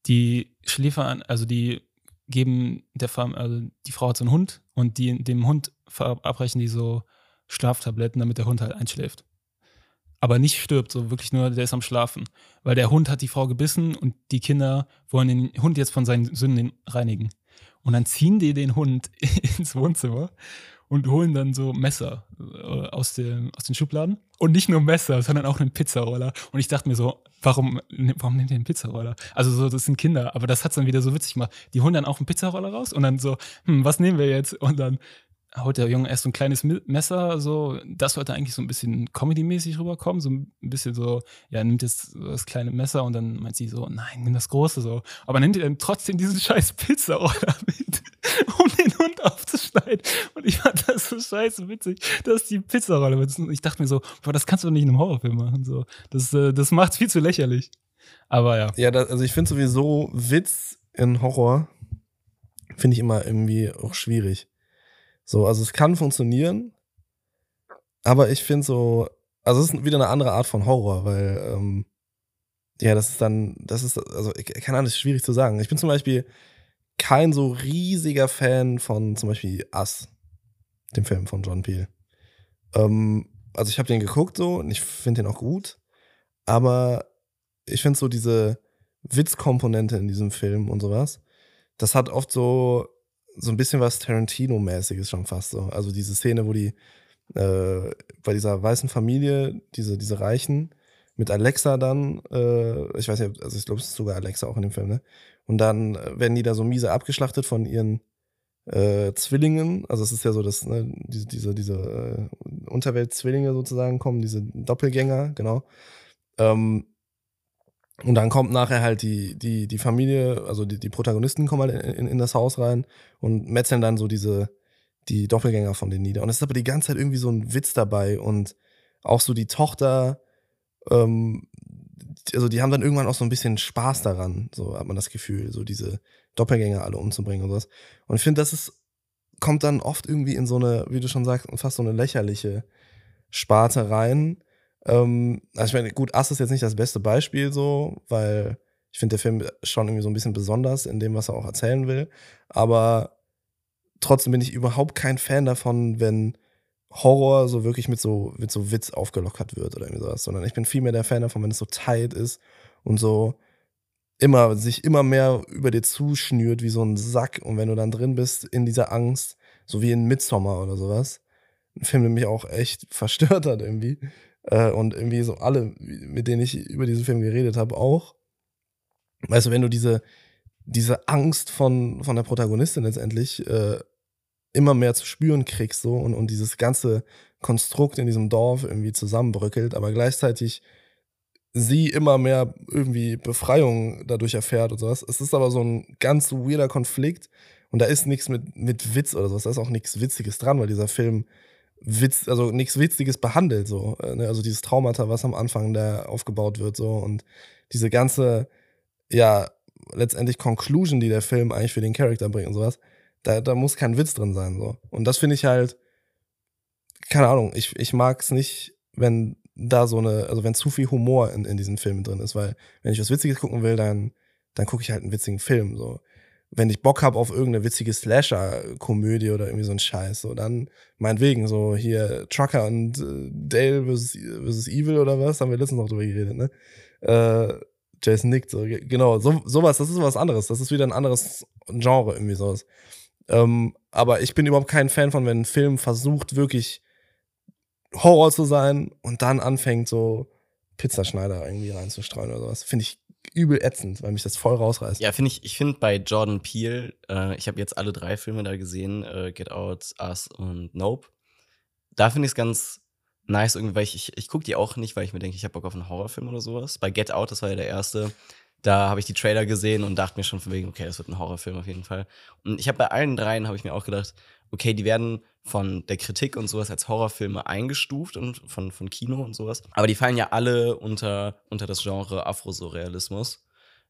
S4: die schläfern, also die geben der Fam also die Frau hat so einen Hund und die dem Hund verabreichen die so Schlaftabletten, damit der Hund halt einschläft. Aber nicht stirbt, so wirklich nur, der ist am Schlafen. Weil der Hund hat die Frau gebissen und die Kinder wollen den Hund jetzt von seinen Sünden reinigen. Und dann ziehen die den Hund ins Wohnzimmer und holen dann so Messer äh, aus, dem, aus den Schubladen. Und nicht nur Messer, sondern auch einen Pizzaroller. Und ich dachte mir so, warum, warum nimmt ihr einen Pizzaroller? Also so, das sind Kinder, aber das hat's dann wieder so witzig gemacht. Die holen dann auch einen Pizzaroller raus und dann so, hm, was nehmen wir jetzt? Und dann haut der Junge erst so ein kleines Messer, so, das sollte eigentlich so ein bisschen Comedy-mäßig rüberkommen, so ein bisschen so, ja, nimmt jetzt das kleine Messer und dann meint sie so, nein, nimm das große so. Aber nimmt ihr dann trotzdem diesen scheiß Pizzaroller mit, um den Hund aufzuschneiden. Und ich fand das so scheiße witzig, dass die Pizzarolle. Und ich dachte mir so, boah, das kannst du doch nicht in einem Horrorfilm machen. So. Das, äh, das macht's viel zu lächerlich. Aber ja.
S3: Ja, das, also ich finde sowieso Witz in Horror finde ich immer irgendwie auch schwierig. So, also es kann funktionieren, aber ich finde so, also es ist wieder eine andere Art von Horror, weil ähm, ja, das ist dann, das ist, also, keine Ahnung, das ist schwierig zu sagen. Ich bin zum Beispiel kein so riesiger Fan von zum Beispiel Us, dem Film von John Peel. Ähm, also ich habe den geguckt so und ich finde den auch gut, aber ich finde so diese Witzkomponente in diesem Film und sowas, das hat oft so so ein bisschen was Tarantino-mäßiges schon fast so. Also diese Szene, wo die äh, bei dieser weißen Familie, diese, diese Reichen, mit Alexa dann, äh, ich weiß nicht, also ich glaube, es ist sogar Alexa auch in dem Film, ne? Und dann äh, werden die da so miese abgeschlachtet von ihren äh, Zwillingen. Also es ist ja so, dass ne, diese, diese, diese äh, Unterwelt-Zwillinge sozusagen kommen, diese Doppelgänger, genau. Ähm, und dann kommt nachher halt die, die, die Familie, also die, die Protagonisten kommen halt in, in, in das Haus rein und metzeln dann so diese, die Doppelgänger von denen nieder. Und es ist aber die ganze Zeit irgendwie so ein Witz dabei und auch so die Tochter, ähm, also die haben dann irgendwann auch so ein bisschen Spaß daran, so hat man das Gefühl, so diese Doppelgänger alle umzubringen und sowas. Und ich finde, das ist, kommt dann oft irgendwie in so eine, wie du schon sagst, fast so eine lächerliche Sparte rein. Ähm, also ich meine, gut, Ass ist jetzt nicht das beste Beispiel so, weil ich finde, der Film schon irgendwie so ein bisschen besonders in dem, was er auch erzählen will. Aber trotzdem bin ich überhaupt kein Fan davon, wenn Horror so wirklich mit so, mit so Witz aufgelockert wird oder irgendwie sowas, sondern ich bin viel mehr der Fan davon, wenn es so tight ist und so immer, sich immer mehr über dir zuschnürt wie so ein Sack und wenn du dann drin bist in dieser Angst, so wie in Midsommar oder sowas, ein Film, der mich auch echt verstört hat irgendwie äh, und irgendwie so alle, mit denen ich über diesen Film geredet habe, auch. Weißt du, wenn du diese, diese Angst von, von der Protagonistin letztendlich äh, immer mehr zu spüren kriegst so und, und dieses ganze Konstrukt in diesem Dorf irgendwie zusammenbröckelt, aber gleichzeitig sie immer mehr irgendwie Befreiung dadurch erfährt und sowas. Es ist aber so ein ganz weirder Konflikt und da ist nichts mit, mit Witz oder sowas. Da ist auch nichts Witziges dran, weil dieser Film Witz, also nichts Witziges behandelt, so. äh, ne? Also dieses Traumata, was am Anfang da aufgebaut wird, so und diese ganze, ja, letztendlich Conclusion, die der Film eigentlich für den Charakter bringt und sowas, da, da muss kein Witz drin sein, so. Und das finde ich halt, keine Ahnung, ich, ich mag es nicht, wenn da so eine, also wenn zu viel Humor in, in diesen Filmen drin ist, weil wenn ich was Witziges gucken will, dann, dann gucke ich halt einen witzigen Film, so. Wenn ich Bock habe auf irgendeine witzige Slasher-Komödie oder irgendwie so ein Scheiß, so dann meinetwegen, so hier Trucker und äh, Dale versus, versus Evil oder was, haben wir letztens noch drüber geredet, ne? Äh, Jason nickt, so, ge- genau, so, sowas, das ist was anderes, das ist wieder ein anderes Genre, irgendwie sowas. Ähm, aber ich bin überhaupt kein Fan von, wenn ein Film versucht, wirklich Horror zu sein und dann anfängt, so Pizzaschneider irgendwie reinzustreuen oder sowas. Finde ich übel ätzend, weil mich das voll rausreißt.
S2: Ja, finde ich, ich finde bei Jordan Peele, äh, ich habe jetzt alle drei Filme da gesehen, äh, Get Out, Us und Nope. Da finde ich es ganz nice irgendwie, weil ich, ich, ich gucke die auch nicht, weil ich mir denke, ich habe Bock auf einen Horrorfilm oder sowas. Bei Get Out, das war ja der erste, da habe ich die Trailer gesehen und dachte mir schon von wegen, okay, das wird ein Horrorfilm auf jeden Fall. Und ich habe bei allen dreien, habe ich mir auch gedacht, okay, die werden von der Kritik und sowas als Horrorfilme eingestuft und von, von Kino und sowas. Aber die fallen ja alle unter, unter das Genre Afrosurrealismus.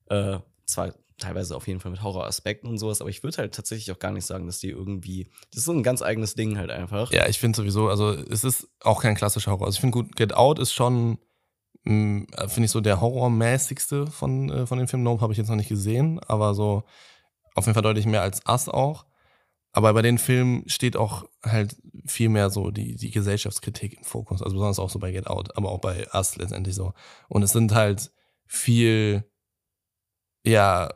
S2: Äh, zwar teilweise auf jeden Fall mit Horroraspekten und sowas, aber ich würde halt tatsächlich auch gar nicht sagen, dass die irgendwie. Das ist so ein ganz eigenes Ding halt einfach.
S1: Ja, ich finde sowieso, also es ist auch kein klassischer Horror. Also ich finde gut, Get Out ist schon, finde ich so der horrormäßigste von, äh, von dem Film. Nope habe ich jetzt noch nicht gesehen, aber so auf jeden Fall deutlich mehr als Us auch. Aber bei den Filmen steht auch halt viel mehr so die, die Gesellschaftskritik im Fokus. Also besonders auch so bei Get Out, aber auch bei Us letztendlich so. Und es sind halt viel, ja,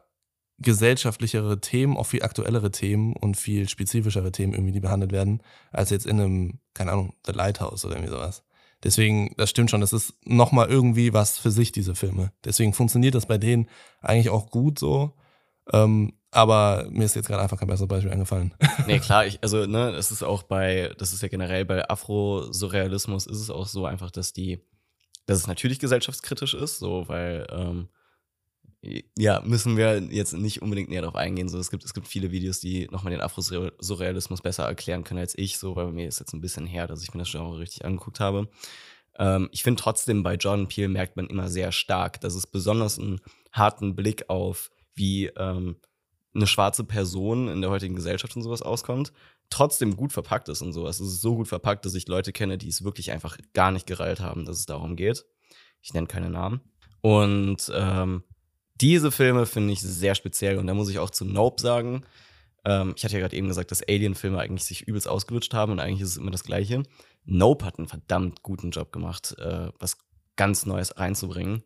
S1: gesellschaftlichere Themen, auch viel aktuellere Themen und viel spezifischere Themen irgendwie, die behandelt werden, als jetzt in einem, keine Ahnung, The Lighthouse oder irgendwie sowas. Deswegen, das stimmt schon, das ist nochmal irgendwie was für sich, diese Filme. Deswegen funktioniert das bei denen eigentlich auch gut so. Ähm, aber mir ist jetzt gerade einfach kein besseres Beispiel eingefallen.
S2: Nee, klar, ich, also, ne, es ist auch bei, das ist ja generell bei Afro-Surrealismus ist es auch so einfach, dass die, dass es natürlich gesellschaftskritisch ist, so, weil, ähm, ja, müssen wir jetzt nicht unbedingt näher darauf eingehen. So, es gibt, es gibt viele Videos, die nochmal den Afro-Surrealismus besser erklären können als ich, so, weil mir ist jetzt ein bisschen her, dass ich mir das Genre richtig angeguckt habe. Ähm, ich finde trotzdem, bei Jordan Peele merkt man immer sehr stark, dass es besonders einen harten Blick auf, wie ähm, eine schwarze Person in der heutigen Gesellschaft und sowas auskommt, trotzdem gut verpackt ist und sowas. Es ist so gut verpackt, dass ich Leute kenne, die es wirklich einfach gar nicht gereilt haben, dass es darum geht. Ich nenne keine Namen. Und ähm, diese Filme finde ich sehr speziell und da muss ich auch zu Nope sagen. Ähm, ich hatte ja gerade eben gesagt, dass Alien-Filme eigentlich sich übelst ausgelutscht haben und eigentlich ist es immer das Gleiche. Nope hat einen verdammt guten Job gemacht, äh, was ganz Neues reinzubringen.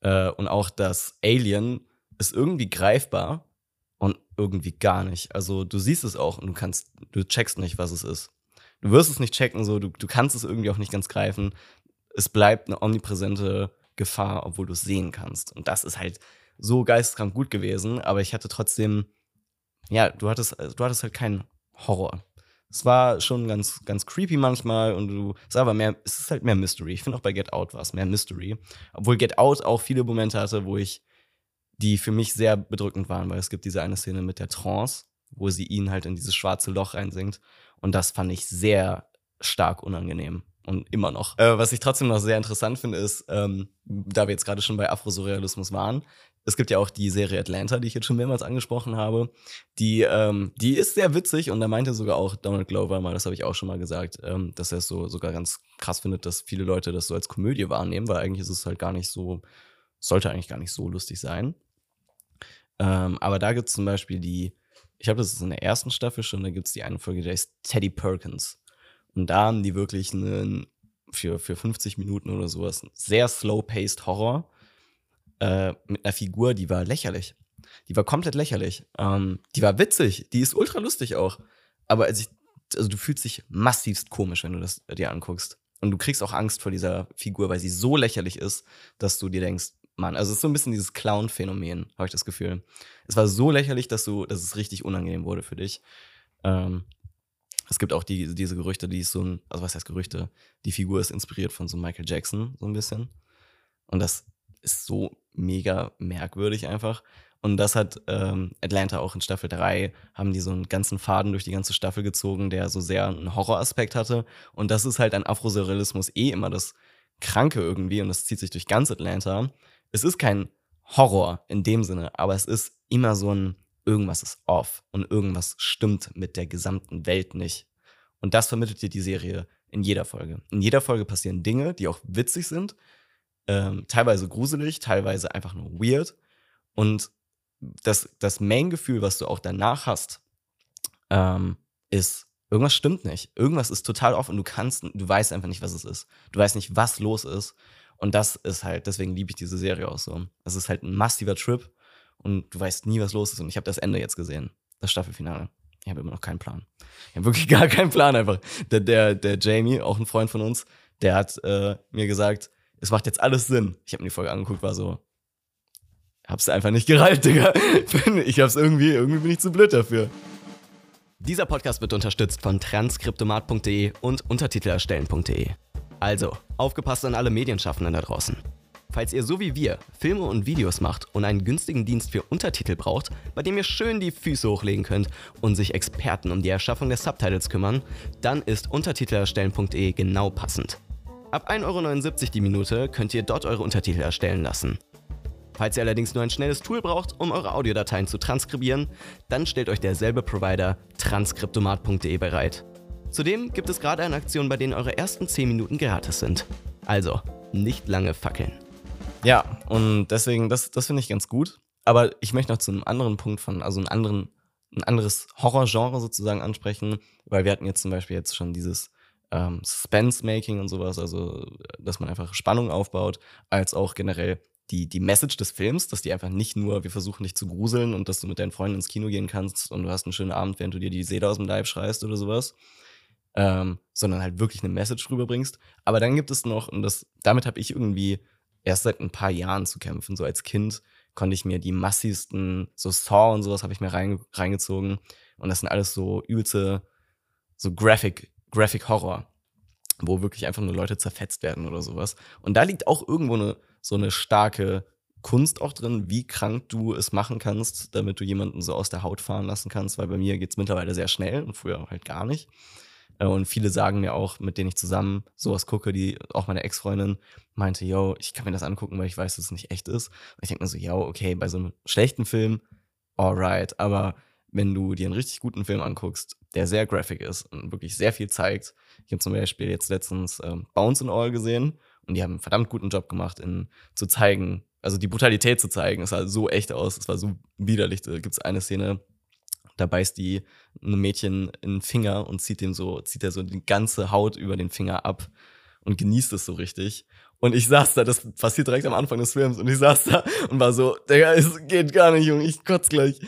S2: Äh, und auch das Alien ist irgendwie greifbar und irgendwie gar nicht. Also du siehst es auch und du kannst, du checkst nicht, was es ist. Du wirst es nicht checken, so, du, du kannst es irgendwie auch nicht ganz greifen. Es bleibt eine omnipräsente Gefahr, obwohl du es sehen kannst. Und das ist halt so geisteskrank gut gewesen, aber ich hatte trotzdem, ja, du hattest, du hattest halt keinen Horror. Es war schon ganz, ganz creepy manchmal und du, es aber mehr, es ist halt mehr Mystery. Ich finde auch bei Get Out war es mehr Mystery. Obwohl Get Out auch viele Momente hatte, wo ich, die für mich sehr bedrückend waren, weil es gibt diese eine Szene mit der Trance, wo sie ihn halt in dieses schwarze Loch reinsinkt. Und das fand ich sehr stark unangenehm und immer noch. Äh, was ich trotzdem noch sehr interessant finde, ist, ähm, da wir jetzt gerade schon bei Afrosurrealismus waren, es gibt ja auch die Serie Atlanta, die ich jetzt schon mehrmals angesprochen habe. Die, ähm, die ist sehr witzig und da meinte sogar auch Donald Glover mal, das habe ich auch schon mal gesagt, ähm, dass er es so sogar ganz krass findet, dass viele Leute das so als Komödie wahrnehmen, weil eigentlich ist es halt gar nicht so, sollte eigentlich gar nicht so lustig sein. Ähm, aber da gibt es zum Beispiel die, ich glaube, das ist in der ersten Staffel schon, da gibt es die eine Folge, die heißt Teddy Perkins. Und da haben die wirklich einen, für, für 50 Minuten oder sowas, sehr slow-paced Horror äh, mit einer Figur, die war lächerlich. Die war komplett lächerlich. Ähm, die war witzig, die ist ultra lustig auch. Aber als ich, also du fühlst dich massivst komisch, wenn du das dir anguckst. Und du kriegst auch Angst vor dieser Figur, weil sie so lächerlich ist, dass du dir denkst, Mann, also es ist so ein bisschen dieses Clown-Phänomen, habe ich das Gefühl. Es war so lächerlich, dass du, dass es richtig unangenehm wurde für dich. Ähm, es gibt auch die, diese Gerüchte, die ist so ein, also was heißt Gerüchte? Die Figur ist inspiriert von so Michael Jackson, so ein bisschen. Und das ist so mega merkwürdig einfach. Und das hat ähm, Atlanta auch in Staffel 3, haben die so einen ganzen Faden durch die ganze Staffel gezogen, der so sehr einen Horroraspekt hatte. Und das ist halt an Afrosurrealismus eh immer das Kranke irgendwie und das zieht sich durch ganz Atlanta. Es ist kein Horror in dem Sinne, aber es ist immer so ein irgendwas ist off und irgendwas stimmt mit der gesamten Welt nicht. Und das vermittelt dir die Serie in jeder Folge. In jeder Folge passieren Dinge, die auch witzig sind, ähm, teilweise gruselig, teilweise einfach nur weird. Und das, das Main-Gefühl, was du auch danach hast, ähm, ist, irgendwas stimmt nicht. Irgendwas ist total off und du kannst, du weißt einfach nicht, was es ist. Du weißt nicht, was los ist. Und das ist halt, deswegen liebe ich diese Serie auch so. Es ist halt ein massiver Trip und du weißt nie, was los ist. Und ich habe das Ende jetzt gesehen, das Staffelfinale. Ich habe immer noch keinen Plan. Ich habe wirklich gar keinen Plan einfach. Der, der, der Jamie, auch ein Freund von uns, der hat äh, mir gesagt, es macht jetzt alles Sinn. Ich habe mir die Folge angeguckt, war so, hab's einfach nicht gereilt, Digga. Ich hab's irgendwie, irgendwie bin ich zu blöd dafür.
S1: Dieser Podcast wird unterstützt von transkriptomat.de und untertitelerstellen.de. Also, aufgepasst an alle Medienschaffenden da draußen. Falls ihr so wie wir Filme und Videos macht und einen günstigen Dienst für Untertitel braucht, bei dem ihr schön die Füße hochlegen könnt und sich Experten um die Erschaffung der Subtitles kümmern, dann ist untertitelerstellen.de genau passend. Ab 1,79 Euro die Minute könnt ihr dort eure Untertitel erstellen lassen. Falls ihr allerdings nur ein schnelles Tool braucht, um eure Audiodateien zu transkribieren, dann stellt euch derselbe Provider transkriptomat.de bereit. Zudem gibt es gerade eine Aktion, bei denen eure ersten 10 Minuten gratis sind. Also, nicht lange fackeln.
S2: Ja, und deswegen, das, das finde ich ganz gut. Aber ich möchte noch zu einem anderen Punkt von, also einen anderen, ein anderes Horrorgenre sozusagen ansprechen, weil wir hatten jetzt zum Beispiel jetzt schon dieses ähm, Suspense-Making und sowas, also dass man einfach Spannung aufbaut, als auch generell die, die Message des Films, dass die einfach nicht nur, wir versuchen dich zu gruseln und dass du mit deinen Freunden ins Kino gehen kannst und du hast einen schönen Abend, während du dir die Seele aus dem Leib schreist oder sowas, ähm, sondern halt wirklich eine Message rüberbringst. Aber dann gibt es noch, und das, damit habe ich irgendwie erst seit ein paar Jahren zu kämpfen. So als Kind konnte ich mir die massivsten, so Saw und sowas habe ich mir rein, reingezogen. Und das sind alles so übelste, so Graphic, Graphic Horror, wo wirklich einfach nur Leute zerfetzt werden oder sowas. Und da liegt auch irgendwo eine, so eine starke Kunst auch drin, wie krank du es machen kannst, damit du jemanden so aus der Haut fahren lassen kannst, weil bei mir geht es mittlerweile sehr schnell und früher halt gar nicht. Äh, und viele sagen mir auch, mit denen ich zusammen sowas gucke, die auch meine Ex-Freundin meinte, yo, ich kann mir das angucken, weil ich weiß, dass es nicht echt ist. Und ich denke mir so, yo, okay, bei so einem schlechten Film, alright, aber wenn du dir einen richtig guten Film anguckst, der sehr graphic ist und wirklich sehr viel zeigt. Ich habe zum Beispiel jetzt letztens ähm, Bounce and All gesehen und die haben einen verdammt guten Job gemacht, in, zu zeigen, also die Brutalität zu zeigen. Es sah so echt aus, es war so widerlich. Da gibt es eine Szene, da beißt die ein Mädchen in den Finger und zieht dem so, zieht er so die ganze Haut über den Finger ab und genießt es so richtig. Und ich saß da, das passiert direkt am Anfang des Films, und ich saß da und war so, Digga, es geht gar nicht, Junge, ich kotz gleich.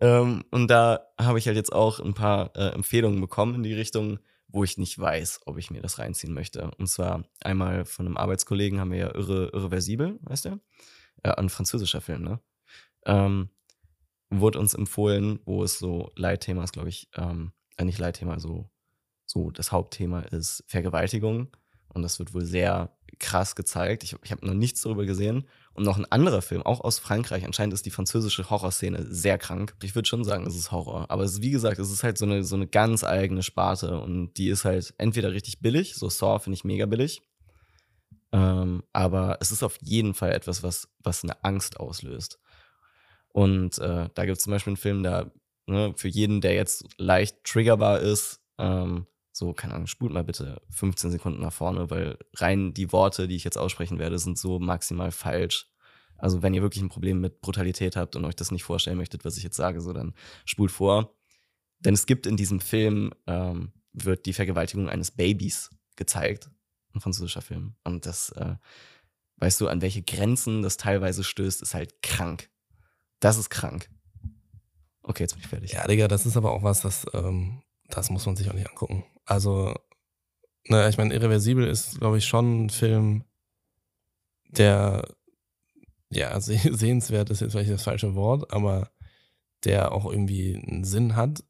S2: Ähm, und da habe ich halt jetzt auch ein paar äh, Empfehlungen bekommen in die Richtung, wo ich nicht weiß, ob ich mir das reinziehen möchte. Und zwar einmal von einem Arbeitskollegen haben wir ja Irre, Irreversibel, weißt du? Äh, ein französischer Film, ne? Ähm, wurde uns empfohlen, wo es so Leitthema ist, glaube ich, ähm, äh, nicht Leitthema, so, so das Hauptthema ist Vergewaltigung. Und das wird wohl sehr krass gezeigt. Ich, ich habe noch nichts darüber gesehen. Und noch ein anderer Film, auch aus Frankreich. Anscheinend ist die französische Horrorszene sehr krank. Ich würde schon sagen, es ist Horror. Aber es ist, wie gesagt, es ist halt so eine, so eine ganz eigene Sparte. Und die ist halt entweder richtig billig, so Saw finde ich mega billig. Ähm, aber es ist auf jeden Fall etwas, was, was eine Angst auslöst. Und äh, da gibt es zum Beispiel einen Film, da ne, für jeden, der jetzt leicht triggerbar ist, ähm, so, keine Ahnung, spult mal bitte 15 Sekunden nach vorne, weil rein die Worte, die ich jetzt aussprechen werde, sind so maximal falsch. Also, wenn ihr wirklich ein Problem mit Brutalität habt und euch das nicht vorstellen möchtet, was ich jetzt sage, so dann spult vor. Denn es gibt in diesem Film, ähm, wird die Vergewaltigung eines Babys gezeigt. Ein französischer Film. Und das, äh, weißt du, an welche Grenzen das teilweise stößt, ist halt krank. Das ist krank. Okay, jetzt bin ich fertig.
S3: Ja, Digga, das ist aber auch was, das, ähm, das muss man sich auch nicht angucken. Also, ne, ich meine, Irreversibel ist, glaube ich, schon ein Film, der, ja, sehenswert ist jetzt vielleicht das falsche Wort, aber der auch irgendwie einen Sinn hat,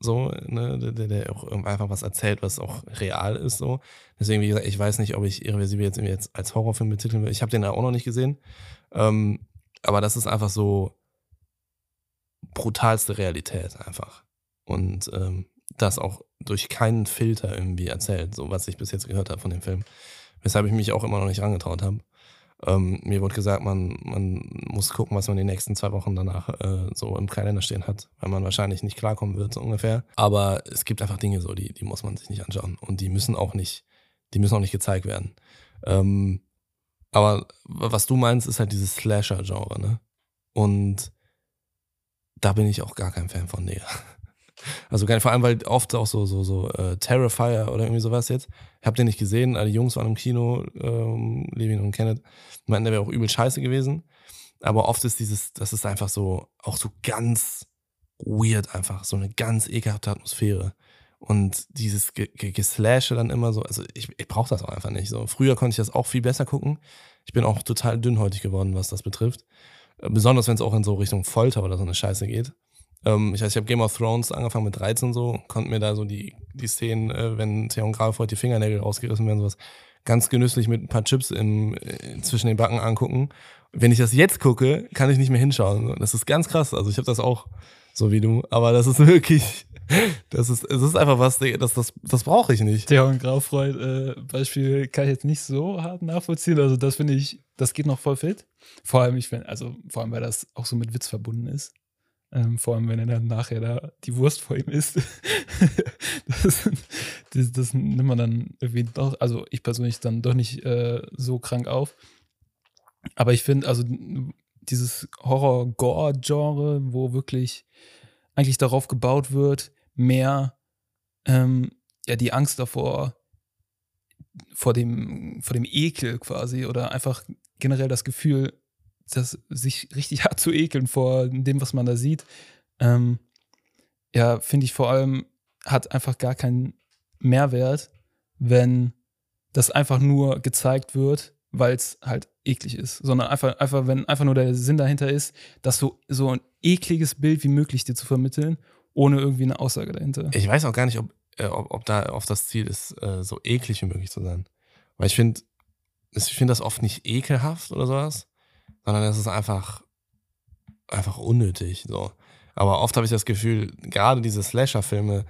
S3: so, ne, der, der auch einfach was erzählt, was auch real ist, so. Deswegen, wie gesagt, ich weiß nicht, ob ich Irreversibel jetzt irgendwie jetzt als Horrorfilm betiteln will. Ich habe den ja auch noch nicht gesehen. Ähm, aber das ist einfach so brutalste Realität einfach. Und ähm, das auch durch keinen Filter irgendwie erzählt, so was ich bis jetzt gehört habe von dem Film. Weshalb ich mich auch immer noch nicht rangetraut habe. Ähm, mir wurde gesagt, man, man muss gucken, was man die nächsten zwei Wochen danach äh, so im Kalender stehen hat, weil man wahrscheinlich nicht klarkommen wird, so ungefähr. Aber es gibt einfach Dinge so, die, die muss man sich nicht anschauen. Und die müssen auch nicht, die müssen auch nicht gezeigt werden. Ähm, aber was du meinst, ist halt dieses Slasher-Genre, ne? Und da bin ich auch gar kein Fan von, Digga. Also vor allem, weil oft auch so, so, so äh, Terrifier oder irgendwie sowas jetzt. Ich hab den nicht gesehen, alle Jungs waren im Kino, ähm, Levin und Kenneth, meinten, der wäre auch übel scheiße gewesen. Aber oft ist dieses, das ist einfach so, auch so ganz weird einfach, so eine ganz ekelhafte Atmosphäre. Und dieses Geslashe dann immer so, also ich, ich brauche das auch einfach nicht. So, früher konnte ich das auch viel besser gucken. Ich bin auch total dünnhäutig geworden, was das betrifft. Äh, besonders wenn es auch in so Richtung Folter oder so eine Scheiße geht. Ähm, ich weiß, ich habe Game of Thrones angefangen mit 13 so, konnte mir da so die, die Szenen, äh, wenn Theon Grafort die Fingernägel rausgerissen werden, sowas, ganz genüsslich mit ein paar Chips im, äh, zwischen den Backen angucken. Wenn ich das jetzt gucke, kann ich nicht mehr hinschauen. Das ist ganz krass. Also ich habe das auch so wie du, aber das ist wirklich, das ist, es ist einfach was, das, das, das brauche ich nicht.
S4: Theon Graufreud, äh, Beispiel kann ich jetzt nicht so hart nachvollziehen. Also das finde ich, das geht noch voll fit. Vor allem, ich finde, also vor allem, weil das auch so mit Witz verbunden ist. Ähm, vor allem, wenn er dann nachher da die Wurst vor ihm isst. das, das, das, nimmt man dann irgendwie doch, also ich persönlich dann doch nicht äh, so krank auf. Aber ich finde, also dieses Horror-Gore-Genre, wo wirklich eigentlich darauf gebaut wird, mehr ähm, ja, die Angst davor, vor dem, vor dem Ekel quasi oder einfach generell das Gefühl, das sich richtig hart zu ekeln vor dem, was man da sieht, ähm, ja, finde ich vor allem, hat einfach gar keinen Mehrwert, wenn das einfach nur gezeigt wird, weil es halt eklig ist, sondern einfach, einfach, wenn einfach nur der Sinn dahinter ist, das so, so ein ekliges Bild wie möglich dir zu vermitteln, ohne irgendwie eine Aussage dahinter.
S3: Ich weiß auch gar nicht, ob, äh, ob, ob da auf das Ziel ist, äh, so eklig wie möglich zu sein. Weil ich finde, ich finde das oft nicht ekelhaft oder sowas, sondern es ist einfach, einfach unnötig. So. Aber oft habe ich das Gefühl, gerade diese Slasher-Filme,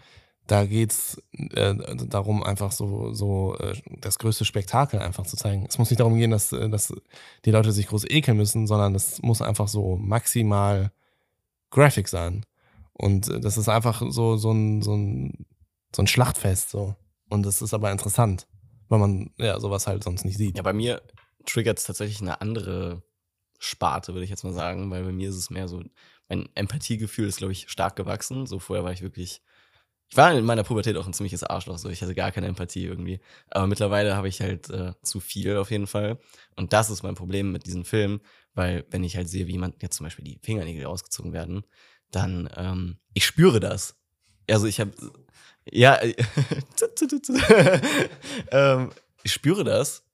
S3: da geht's äh, darum, einfach so, so äh, das größte Spektakel einfach zu zeigen. Es muss nicht darum gehen, dass, äh, dass die Leute sich groß ekeln müssen, sondern es muss einfach so maximal Graphic sein. Und äh, das ist einfach so, so, ein, so, ein, so ein Schlachtfest. So. Und das ist aber interessant, weil man ja sowas halt sonst nicht sieht.
S2: Ja, bei mir triggert es tatsächlich eine andere Sparte, würde ich jetzt mal sagen, weil bei mir ist es mehr so, mein Empathiegefühl ist, glaube ich, stark gewachsen. So vorher war ich wirklich, ich war in meiner Pubertät auch ein ziemliches Arschloch, so ich hatte gar keine Empathie irgendwie. Aber mittlerweile habe ich halt äh, zu viel auf jeden Fall. Und das ist mein Problem mit diesem Film, weil wenn ich halt sehe, wie jemand jetzt zum Beispiel die Fingernägel ausgezogen werden, dann ähm, ich spüre das. Also ich habe ja ähm, ich spüre das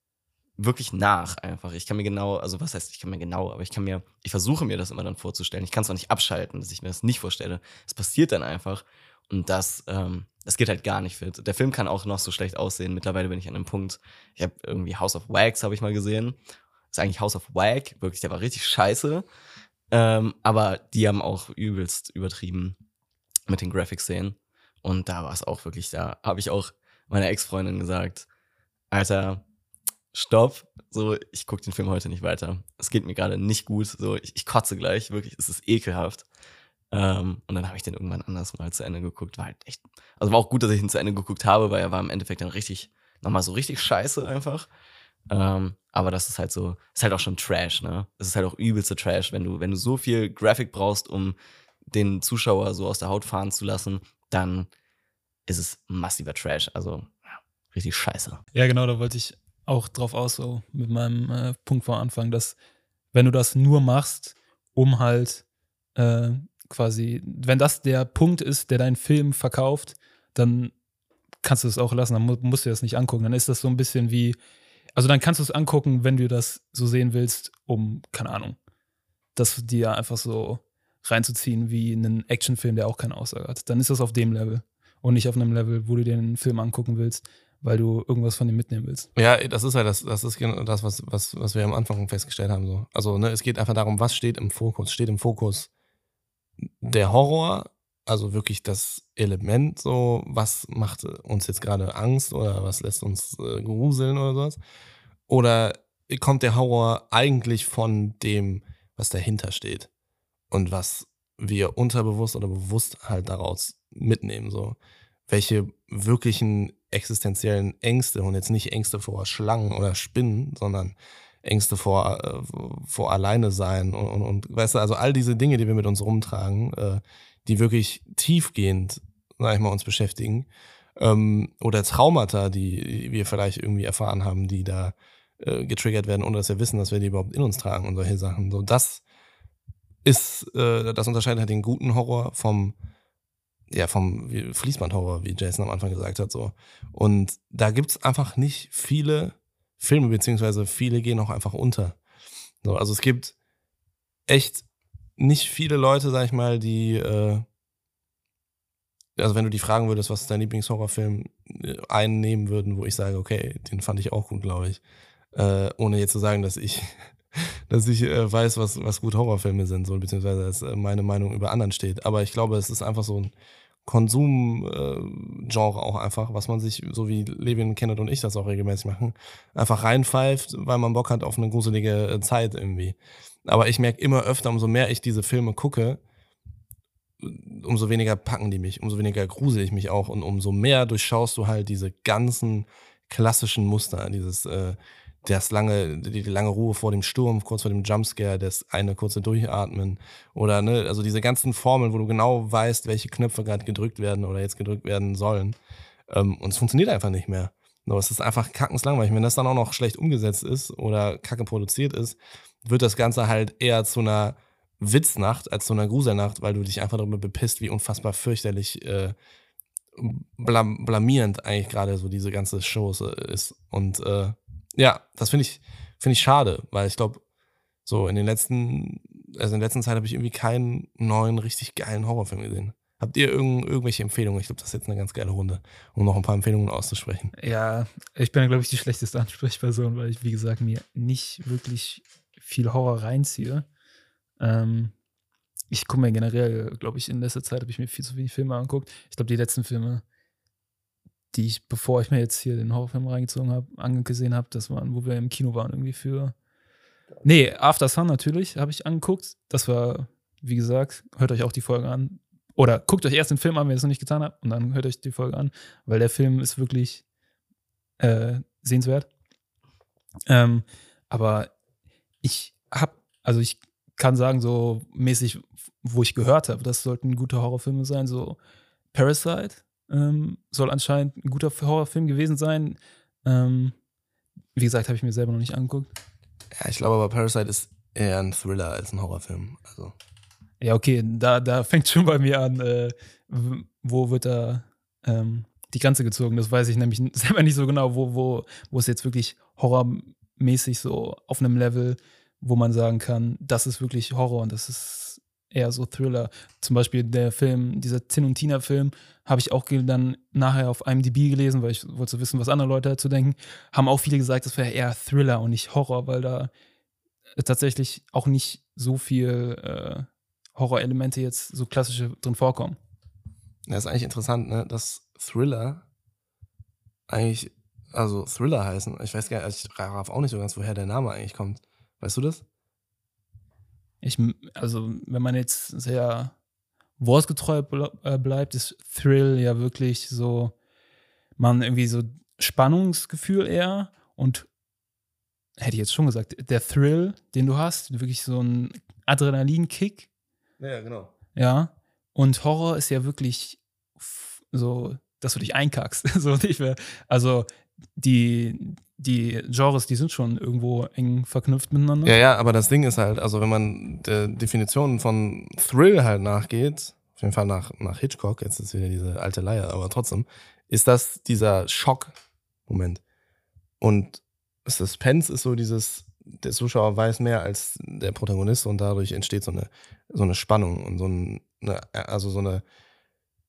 S2: wirklich nach einfach. Ich kann mir genau, also was heißt, ich kann mir genau, aber ich kann mir, ich versuche mir das immer dann vorzustellen. Ich kann es auch nicht abschalten, dass ich mir das nicht vorstelle. Es passiert dann einfach und das, ähm, das geht halt gar nicht fit. Der Film kann auch noch so schlecht aussehen. Mittlerweile bin ich an einem Punkt, ich habe irgendwie House of Wax habe ich mal gesehen. Das ist eigentlich House of Wag, wirklich, der war richtig scheiße. Ähm, aber die haben auch übelst übertrieben mit den Graphics-Szenen. Und da war es auch wirklich, da habe ich auch meiner Ex-Freundin gesagt, Alter, stopp, so, ich gucke den Film heute nicht weiter. Es geht mir gerade nicht gut, so, ich, ich, kotze gleich, wirklich, es ist ekelhaft. Ähm, und dann habe ich den irgendwann anders mal zu Ende geguckt, war halt echt, also war auch gut, dass ich ihn zu Ende geguckt habe, weil er war im Endeffekt dann richtig, nochmal so richtig scheiße einfach. Ähm, aber das ist halt so, ist halt auch schon Trash, ne? Es ist halt auch übelste Trash, wenn du, wenn du so viel Graphic brauchst, um den Zuschauer so aus der Haut fahren zu lassen, dann ist es massiver Trash. Also ja, richtig scheiße.
S4: Ja, genau, da wollte ich auch drauf aus, so mit meinem äh, Punkt vor Anfang, dass wenn du das nur machst, um halt äh, quasi, wenn das der Punkt ist, der deinen Film verkauft, dann kannst du es auch lassen, dann musst du das nicht angucken. Dann ist das so ein bisschen wie, also dann kannst du es angucken, wenn du das so sehen willst, um, keine Ahnung, das dir einfach so reinzuziehen wie einen Actionfilm, der auch keine Aussage hat. Dann ist das auf dem Level und nicht auf einem Level, wo du dir einen Film angucken willst, weil du irgendwas von ihm mitnehmen willst.
S3: Ja, das ist ja das, das ist genau das, was, was, was wir am Anfang festgestellt haben. So. Also, ne, es geht einfach darum, was steht im Fokus. Steht im Fokus der Horror, also wirklich das Element, so, was macht uns jetzt gerade Angst oder was lässt uns äh, gruseln oder sowas? Oder kommt der Horror eigentlich von dem, was dahinter steht und was wir unterbewusst oder bewusst halt daraus mitnehmen, so? Welche wirklichen existenziellen Ängste und jetzt nicht Ängste vor Schlangen oder Spinnen, sondern Ängste vor, äh, vor alleine sein und, und, und, weißt du, also all diese Dinge, die wir mit uns rumtragen, äh, die wirklich tiefgehend, sag ich mal, uns beschäftigen, ähm, oder Traumata, die wir vielleicht irgendwie erfahren haben, die da äh, getriggert werden, ohne dass wir wissen, dass wir die überhaupt in uns tragen und solche Sachen. So, das ist, äh, das unterscheidet halt den guten Horror vom, ja, vom Fließbandhorror, wie Jason am Anfang gesagt hat, so. Und da gibt's einfach nicht viele Filme, beziehungsweise viele gehen auch einfach unter. So, also es gibt echt nicht viele Leute, sag ich mal, die, äh, also wenn du die fragen würdest, was ist dein Lieblingshorrorfilm, äh, einnehmen würden, wo ich sage, okay, den fand ich auch gut, glaube ich. Äh, ohne jetzt zu sagen, dass ich, dass ich äh, weiß, was, was gut Horrorfilme sind, so, beziehungsweise dass äh, meine Meinung über anderen steht. Aber ich glaube, es ist einfach so ein Konsum-Genre auch einfach, was man sich, so wie Levin, Kenneth und ich das auch regelmäßig machen, einfach reinpfeift, weil man Bock hat auf eine gruselige äh, Zeit irgendwie. Aber ich merke immer öfter, umso mehr ich diese Filme gucke, umso weniger packen die mich, umso weniger grusel ich mich auch und umso mehr durchschaust du halt diese ganzen klassischen Muster, dieses äh, das lange, die, die, lange Ruhe vor dem Sturm, kurz vor dem Jumpscare, das eine kurze Durchatmen oder ne, also diese ganzen Formeln, wo du genau weißt, welche Knöpfe gerade gedrückt werden oder jetzt gedrückt werden sollen. Ähm, und es funktioniert einfach nicht mehr. No, es ist einfach kackenslangweilig. Wenn das dann auch noch schlecht umgesetzt ist oder kacke produziert ist, wird das Ganze halt eher zu einer Witznacht als zu einer Gruselnacht, weil du dich einfach darüber bepisst, wie unfassbar fürchterlich äh, blam blamierend eigentlich gerade so diese ganze Show ist. Und äh, ja, das finde ich, finde ich schade, weil ich glaube, so in den letzten, also in der letzten Zeit habe ich irgendwie keinen neuen, richtig geilen Horrorfilm gesehen. Habt ihr irgend, irgendwelche Empfehlungen? Ich glaube, das ist jetzt eine ganz geile Runde, um noch ein paar Empfehlungen auszusprechen.
S4: Ja, ich bin, glaube ich, die schlechteste Ansprechperson, weil ich, wie gesagt, mir nicht wirklich viel Horror reinziehe. Ähm, ich gucke mir generell, glaube ich, in letzter Zeit habe ich mir viel zu wenig Filme angeguckt. Ich glaube, die letzten Filme, die ich, bevor ich mir jetzt hier den Horrorfilm reingezogen habe, angesehen habe, das waren, wo wir im Kino waren, irgendwie für. Nee, After Sun natürlich, habe ich angeguckt. Das war, wie gesagt, hört euch auch die Folge an. Oder guckt euch erst den Film an, wenn ihr es noch nicht getan habt, und dann hört euch die Folge an, weil der Film ist wirklich äh, sehenswert. Ähm, aber ich habe also ich kann sagen, so mäßig, wo ich gehört habe, das sollten gute Horrorfilme sein. So Parasite ähm, soll anscheinend ein guter Horrorfilm gewesen sein. Ähm, wie gesagt, habe ich mir selber noch nicht angeguckt.
S3: Ja, ich glaube aber Parasite ist eher ein Thriller als ein Horrorfilm. Also.
S4: Ja, okay, da, da fängt schon bei mir an, äh, wo wird da ähm, die Grenze gezogen. Das weiß ich nämlich selber nicht so genau, wo, wo, wo es jetzt wirklich horrormäßig so auf einem Level, wo man sagen kann, das ist wirklich Horror und das ist eher so Thriller. Zum Beispiel der Film, dieser Tin und Tina-Film, habe ich auch dann nachher auf IMDb gelesen, weil ich wollte wissen, was andere Leute dazu denken. Haben auch viele gesagt, das wäre eher Thriller und nicht Horror, weil da tatsächlich auch nicht so viel äh, Horrorelemente jetzt so klassische drin vorkommen.
S3: Ja, ist eigentlich interessant, ne? dass Thriller eigentlich, also Thriller heißen. Ich weiß gar nicht, ich raff auch nicht so ganz, woher der Name eigentlich kommt. Weißt du das?
S4: Ich, also, wenn man jetzt sehr wortgetreu äh, bleibt, ist Thrill ja wirklich so, man irgendwie so Spannungsgefühl eher und hätte ich jetzt schon gesagt, der Thrill, den du hast, wirklich so ein Adrenalinkick.
S3: Ja, genau.
S4: Ja. Und Horror ist ja wirklich so, dass du dich einkackst. so. Also die, die Genres, die sind schon irgendwo eng verknüpft miteinander.
S3: Ja, ja, aber das Ding ist halt, also wenn man der Definition von Thrill halt nachgeht, auf jeden Fall nach, nach Hitchcock, jetzt ist wieder diese alte Leier, aber trotzdem, ist das dieser Schock-Moment. Und Suspense ist so dieses, der Zuschauer weiß mehr als der Protagonist und dadurch entsteht so eine, so eine Spannung und so eine, also so eine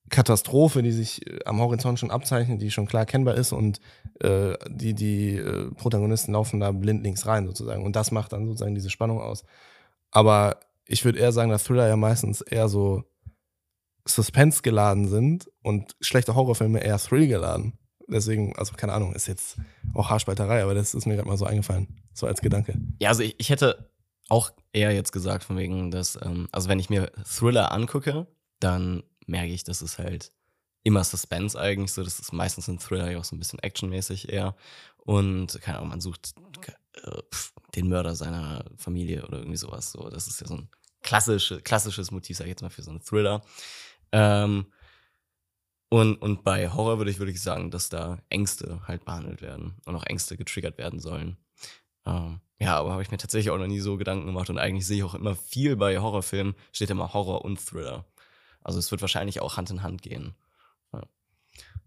S3: Katastrophe, die sich äh, am Horizont schon abzeichnet, die schon klar erkennbar ist und äh, die, die äh, Protagonisten laufen da blindlings rein sozusagen und das macht dann sozusagen diese Spannung aus. Aber ich würde eher sagen, dass Thriller ja meistens eher so Suspense geladen sind und schlechte Horrorfilme eher Thrill geladen. Deswegen, also keine Ahnung, ist jetzt auch Haarspalterei, aber das ist mir gerade mal so eingefallen, so als Gedanke.
S2: Ja, also ich, ich hätte auch eher jetzt gesagt, von wegen, dass, ähm, also wenn ich mir Thriller angucke, dann merke ich, dass es halt immer Suspense eigentlich so. Das ist meistens ein Thriller ja auch so ein bisschen actionmäßig eher. Und keine Ahnung, man sucht äh, den Mörder seiner Familie oder irgendwie sowas. So, das ist ja so ein klassische, klassisches Motiv, sag ich jetzt mal, für so einen Thriller. Ähm, und, und bei Horror würde ich wirklich sagen, dass da Ängste halt behandelt werden und auch Ängste getriggert werden sollen. Ähm, ja, aber habe ich mir tatsächlich auch noch nie so Gedanken gemacht und eigentlich sehe ich auch immer viel bei Horrorfilmen, steht immer Horror und Thriller. Also es wird wahrscheinlich auch Hand in Hand gehen.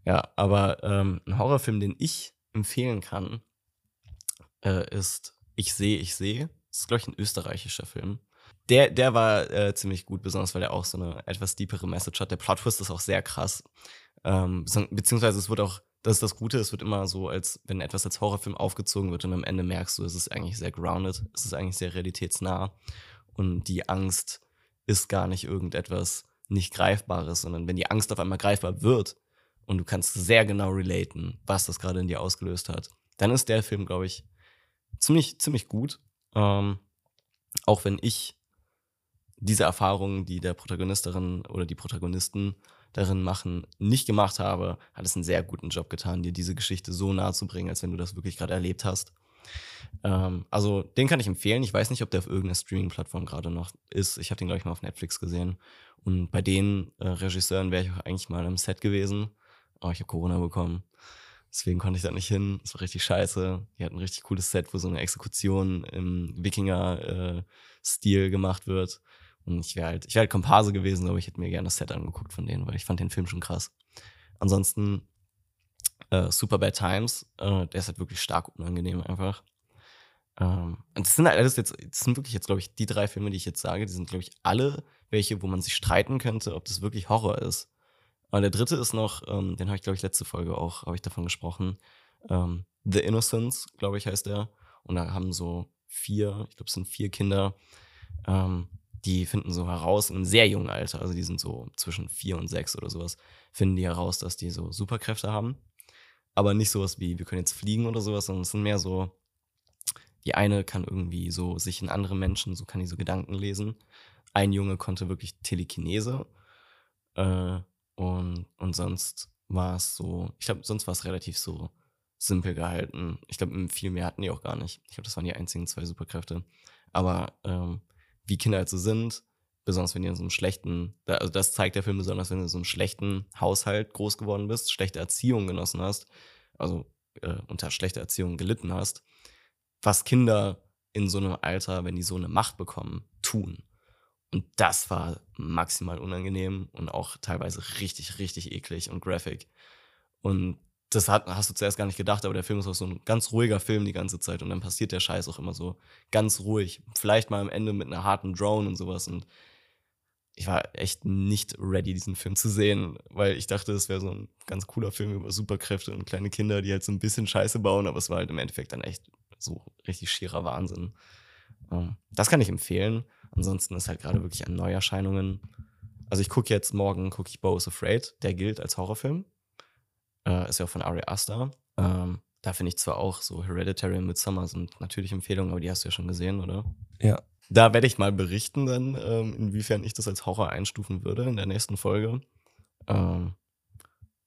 S2: Ja, aber ähm, ein Horrorfilm, den ich empfehlen kann, äh, ist Ich sehe, ich sehe. Das ist, glaube ich, ein österreichischer Film. Der, der war äh, ziemlich gut, besonders weil er auch so eine etwas deepere Message hat. Der Plot-Twist ist auch sehr krass. Ähm, beziehungsweise es wird auch, das ist das Gute, es wird immer so, als wenn etwas als Horrorfilm aufgezogen wird und am Ende merkst du, es ist eigentlich sehr grounded, es ist eigentlich sehr realitätsnah und die Angst ist gar nicht irgendetwas, nicht Greifbares, sondern wenn die Angst auf einmal greifbar wird und du kannst sehr genau relaten, was das gerade in dir ausgelöst hat, dann ist der Film, glaube ich, ziemlich, ziemlich gut. Ähm, auch wenn ich diese Erfahrungen, die der Protagonist darin oder die Protagonisten darin machen, nicht gemacht habe, hat es einen sehr guten Job getan, dir diese Geschichte so nahe zu bringen, als wenn du das wirklich gerade erlebt hast. Ähm, also den kann ich empfehlen. Ich weiß nicht, ob der auf irgendeiner Streaming-Plattform gerade noch ist. Ich habe den, glaube ich, mal auf Netflix gesehen. Und bei den äh, Regisseuren wäre ich auch eigentlich mal im Set gewesen. Aber ich habe Corona bekommen. Deswegen konnte ich da nicht hin. Das war richtig scheiße. Die hatten ein richtig cooles Set, wo so eine Exekution im Wikinger-Stil äh, gemacht wird. Und ich wäre halt, ich wäre halt Komparse gewesen, aber ich hätte mir gerne das Set angeguckt von denen, weil ich fand den Film schon krass. Ansonsten äh, Super Bad Times, äh, der ist halt wirklich stark unangenehm einfach. Ähm, und das sind halt alles jetzt, das sind wirklich jetzt, glaube ich, die drei Filme, die ich jetzt sage, die sind, glaube ich, alle welche, wo man sich streiten könnte, ob das wirklich Horror ist. Aber der dritte ist noch, ähm, den habe ich, glaube ich, letzte Folge auch, habe ich davon gesprochen. Ähm, The Innocence, glaube ich, heißt der. Und da haben so vier, ich glaube, es sind vier Kinder, ähm, die finden so heraus in einem sehr jungen Alter, also die sind so zwischen vier und sechs oder sowas, finden die heraus, dass die so Superkräfte haben. Aber nicht sowas wie, wir können jetzt fliegen oder sowas, sondern es sind mehr so, die eine kann irgendwie so sich in andere Menschen, so kann die so Gedanken lesen. Ein Junge konnte wirklich Telekinese. Äh, und, und sonst war es so, ich glaube, sonst war es relativ so simpel gehalten. Ich glaube, viel mehr hatten die auch gar nicht. Ich glaube, das waren die einzigen zwei Superkräfte. Aber ähm, wie Kinder halt so sind, besonders wenn ihr in so einem schlechten, also das zeigt der Film besonders, wenn du in so einem schlechten Haushalt groß geworden bist, schlechte Erziehung genossen hast, also äh, unter schlechter Erziehung gelitten hast, was Kinder in so einem Alter, wenn die so eine Macht bekommen, tun. Und das war maximal unangenehm und auch teilweise richtig, richtig eklig und graphic. Und das hat, hast du zuerst gar nicht gedacht, aber der Film ist auch so ein ganz ruhiger Film die ganze Zeit und dann passiert der Scheiß auch immer so ganz ruhig. Vielleicht mal am Ende mit einer harten Drone und sowas und ich war echt nicht ready, diesen Film zu sehen, weil ich dachte, es wäre so ein ganz cooler Film über Superkräfte und kleine Kinder, die halt so ein bisschen Scheiße bauen, aber es war halt im Endeffekt dann echt so richtig schierer Wahnsinn. Ähm, das kann ich empfehlen. Ansonsten ist halt gerade wirklich an Neuerscheinungen. Also ich gucke jetzt morgen, gucke ich Bo is Afraid, der gilt als Horrorfilm. Äh, ist ja auch von Ari Aster. Ähm, da finde ich zwar auch so Hereditary und Midsommar sind natürlich Empfehlungen, aber die hast du ja schon gesehen, oder?
S3: Ja.
S2: Da werde ich mal berichten dann, ähm, inwiefern ich das als Horror einstufen würde in der nächsten Folge. Ähm,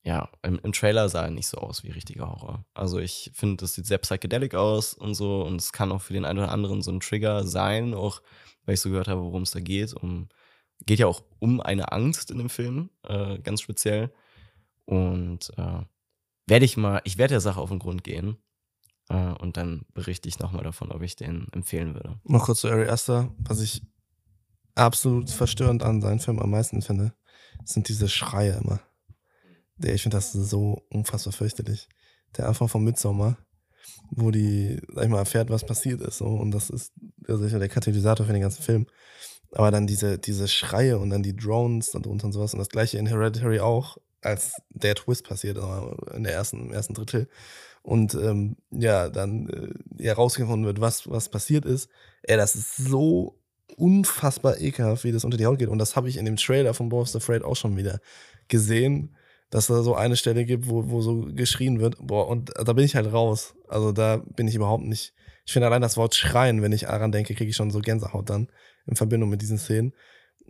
S2: ja, im, im, Trailer sah er nicht so aus wie richtiger Horror. Also ich finde, das sieht sehr psychedelic aus und so und es kann auch für den einen oder anderen so ein Trigger sein, auch weil ich so gehört habe, worum es da geht. Um, geht ja auch um eine Angst in dem Film, äh, ganz speziell. Und äh, werde ich mal, ich werde der Sache auf den Grund gehen äh, und dann berichte ich nochmal davon, ob ich den empfehlen würde.
S3: Noch kurz zu Ari Aster, was ich absolut verstörend an seinen Film am meisten finde, sind diese Schreie immer. Ich finde das so unfassbar fürchterlich. Der Anfang von Midsommar, wo die, sag ich mal, erfährt, was passiert ist. So, und das ist sicher der Katalysator für den ganzen Film. Aber dann diese, diese Schreie und dann die Drones darunter und sowas. Und das gleiche in Hereditary auch, als der Twist passiert, in der ersten, im ersten Drittel und ähm, ja, dann äh, herausgefunden wird, was, was passiert ist. Ey, das ist so unfassbar ekelhaft, wie das unter die Haut geht. Und das habe ich in dem Trailer von Boris Afraid auch schon wieder gesehen, dass da so eine Stelle gibt, wo, wo so geschrien wird. Boah, und da bin ich halt raus. Also da bin ich überhaupt nicht. Ich finde allein das Wort schreien, wenn ich daran denke, kriege ich schon so Gänsehaut dann in Verbindung mit diesen Szenen.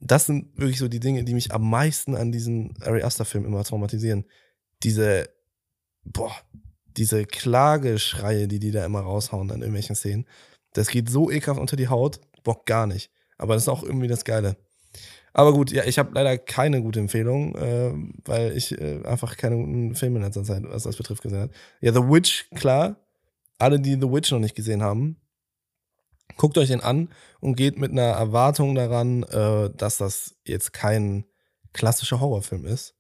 S3: Das sind wirklich so die Dinge, die mich am meisten an diesen Ari Aster-Film immer traumatisieren. Diese, boah, diese Klageschreie, die die da immer raushauen an irgendwelchen Szenen, das geht so ekelhaft unter die Haut, Bock gar nicht. Aber das ist auch irgendwie das Geile. Aber gut, ja, ich habe leider keine gute Empfehlung, äh, weil ich äh, einfach keine guten Filme in letzter Zeit, was das betrifft, gesehen habe. Ja, The Witch, klar. Alle, die The Witch noch nicht gesehen haben, guckt euch den an und geht mit einer Erwartung daran, äh, dass das jetzt kein klassischer Horrorfilm ist,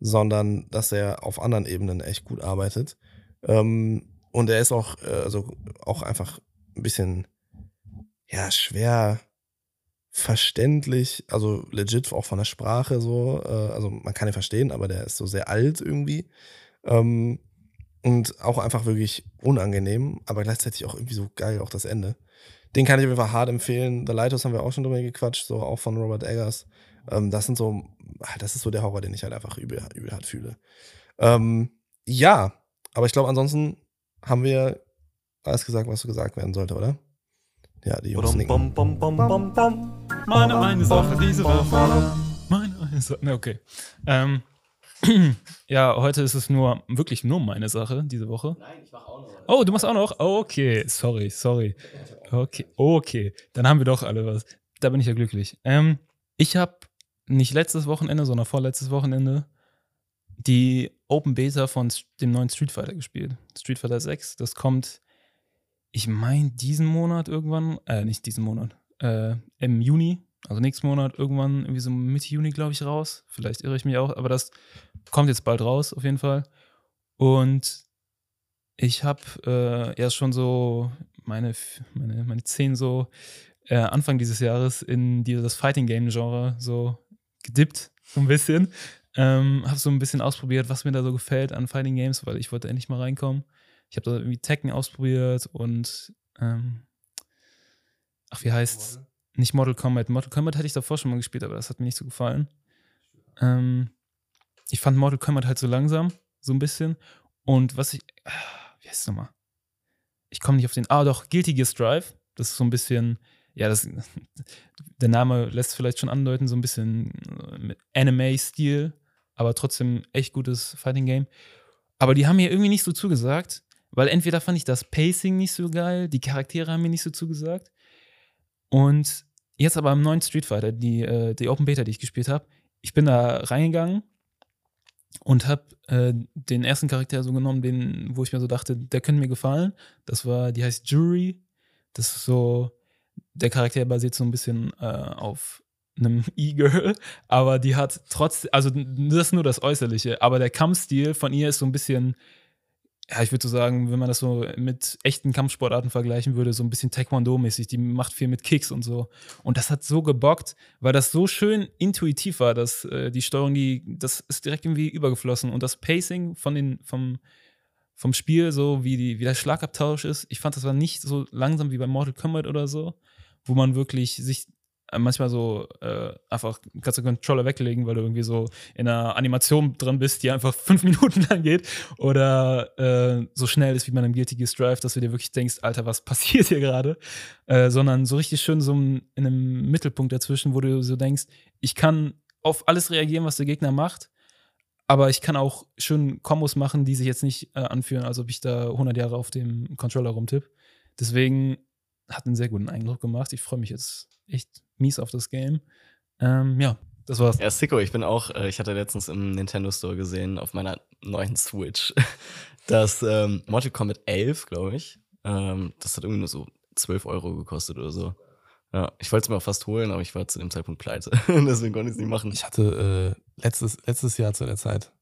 S3: sondern dass er auf anderen Ebenen echt gut arbeitet. Ähm, und er ist auch, äh, also auch einfach ein bisschen, ja, schwer verständlich, also legit auch von der Sprache so. Äh, also man kann ihn verstehen, aber der ist so sehr alt irgendwie. Ähm, und auch einfach wirklich unangenehm, aber gleichzeitig auch irgendwie so geil, auch das Ende. Den kann ich auf jeden Fall hart empfehlen. The Lighthouse haben wir auch schon drüber gequatscht, so auch von Robert Eggers. Ähm, das sind so, das ist so der Horror, den ich halt einfach übel, übel hart fühle. Ähm, ja, aber ich glaube, ansonsten haben wir alles gesagt, was gesagt werden sollte, oder? Ja, die Jungs nicken. Bom, bom, bom,
S4: Meine eine Sache diese Woche. Meine eine Sache. Ne, okay. Ähm, ja, heute ist es nur, wirklich nur meine Sache diese Woche. Nein, ich mache auch noch. Oh, du machst auch noch? okay, sorry, sorry. Okay, okay. Dann haben wir doch alle was. Da bin ich ja glücklich. Ähm, ich habe nicht letztes Wochenende, sondern vorletztes Wochenende die Open Beta von dem neuen Street Fighter gespielt. Street Fighter 6. Das kommt, ich meine, diesen Monat irgendwann, äh, nicht diesen Monat, äh, im Juni, also nächsten Monat irgendwann, irgendwie so Mitte Juni, glaube ich, raus. Vielleicht irre ich mich auch, aber das kommt jetzt bald raus, auf jeden Fall. Und ich habe äh, erst schon so meine, meine, meine zehn so äh, Anfang dieses Jahres in die, das Fighting Game Genre so gedippt, so ein bisschen. Ähm, habe so ein bisschen ausprobiert, was mir da so gefällt an Fighting Games, weil ich wollte endlich mal reinkommen. Ich habe da irgendwie Tekken ausprobiert und ähm, ach, wie heißt's? Model? Nicht Mortal Kombat. Mortal Kombat hatte ich davor schon mal gespielt, aber das hat mir nicht so gefallen. Ähm, ich fand Mortal Kombat halt so langsam, so ein bisschen. Und was ich. Ah, wie heißt es nochmal? Ich komme nicht auf den. Ah, doch, Guilty Gear Strive. Das ist so ein bisschen ja, das, der Name lässt vielleicht schon andeuten, so ein bisschen äh, Anime-Stil, aber trotzdem echt gutes Fighting Game. Aber die haben mir irgendwie nicht so zugesagt, weil entweder fand ich das Pacing nicht so geil, die Charaktere haben mir nicht so zugesagt, Und jetzt aber im neuen Street Fighter, die, äh, die Open Beta, die ich gespielt habe, ich bin da reingegangen und habe äh, den ersten Charakter so genommen, den, wo ich mir so dachte, der könnte mir gefallen. Das war, die heißt Jury. Das ist so, der Charakter basiert so ein bisschen äh, auf einem E-Girl, aber die hat trotzdem, also das ist nur das Äußerliche, aber der Kampfstil von ihr ist so ein bisschen ja, ich würde so sagen, wenn man das so mit echten Kampfsportarten vergleichen würde, so ein bisschen Taekwondo-mäßig. Die macht viel mit Kicks und so. Und das hat so gebockt, weil das so schön intuitiv war, dass äh, die Steuerung, die, das ist direkt irgendwie übergeflossen. Und das Pacing von den, vom, vom Spiel, so wie, die, wie der Schlagabtausch ist, ich fand, das war nicht so langsam wie bei Mortal Kombat oder so, wo man wirklich sich manchmal so äh, einfach kannst du Controller weglegen, weil du irgendwie so in einer Animation drin bist, die einfach fünf Minuten lang geht oder äh, so schnell ist wie bei einem Guilty Gear Strive, dass du dir wirklich denkst, Alter, was passiert hier gerade? Äh, sondern so richtig schön so in einem Mittelpunkt dazwischen, wo du so denkst, ich kann auf alles reagieren, was der Gegner macht, aber ich kann auch schön Kombos machen, die sich jetzt nicht äh, anfühlen, als ob ich da 100 Jahre auf dem Controller rumtipp. Deswegen hat einen sehr guten Eindruck gemacht. Ich freue mich jetzt echt mies auf das Game. Ähm, ja, das war's.
S2: Ja, Sicko, ich bin auch, äh, ich hatte letztens im Nintendo Store gesehen, auf meiner neuen Switch, das ähm, Mortal Kombat 11, glaube ich, ähm, das hat irgendwie nur so 12 Euro gekostet oder so. Ja, ich wollte es mir auch fast holen, aber ich war zu dem Zeitpunkt pleite. Deswegen konnte ich es nicht machen.
S3: Ich hatte äh, letztes, letztes Jahr zu der Zeit,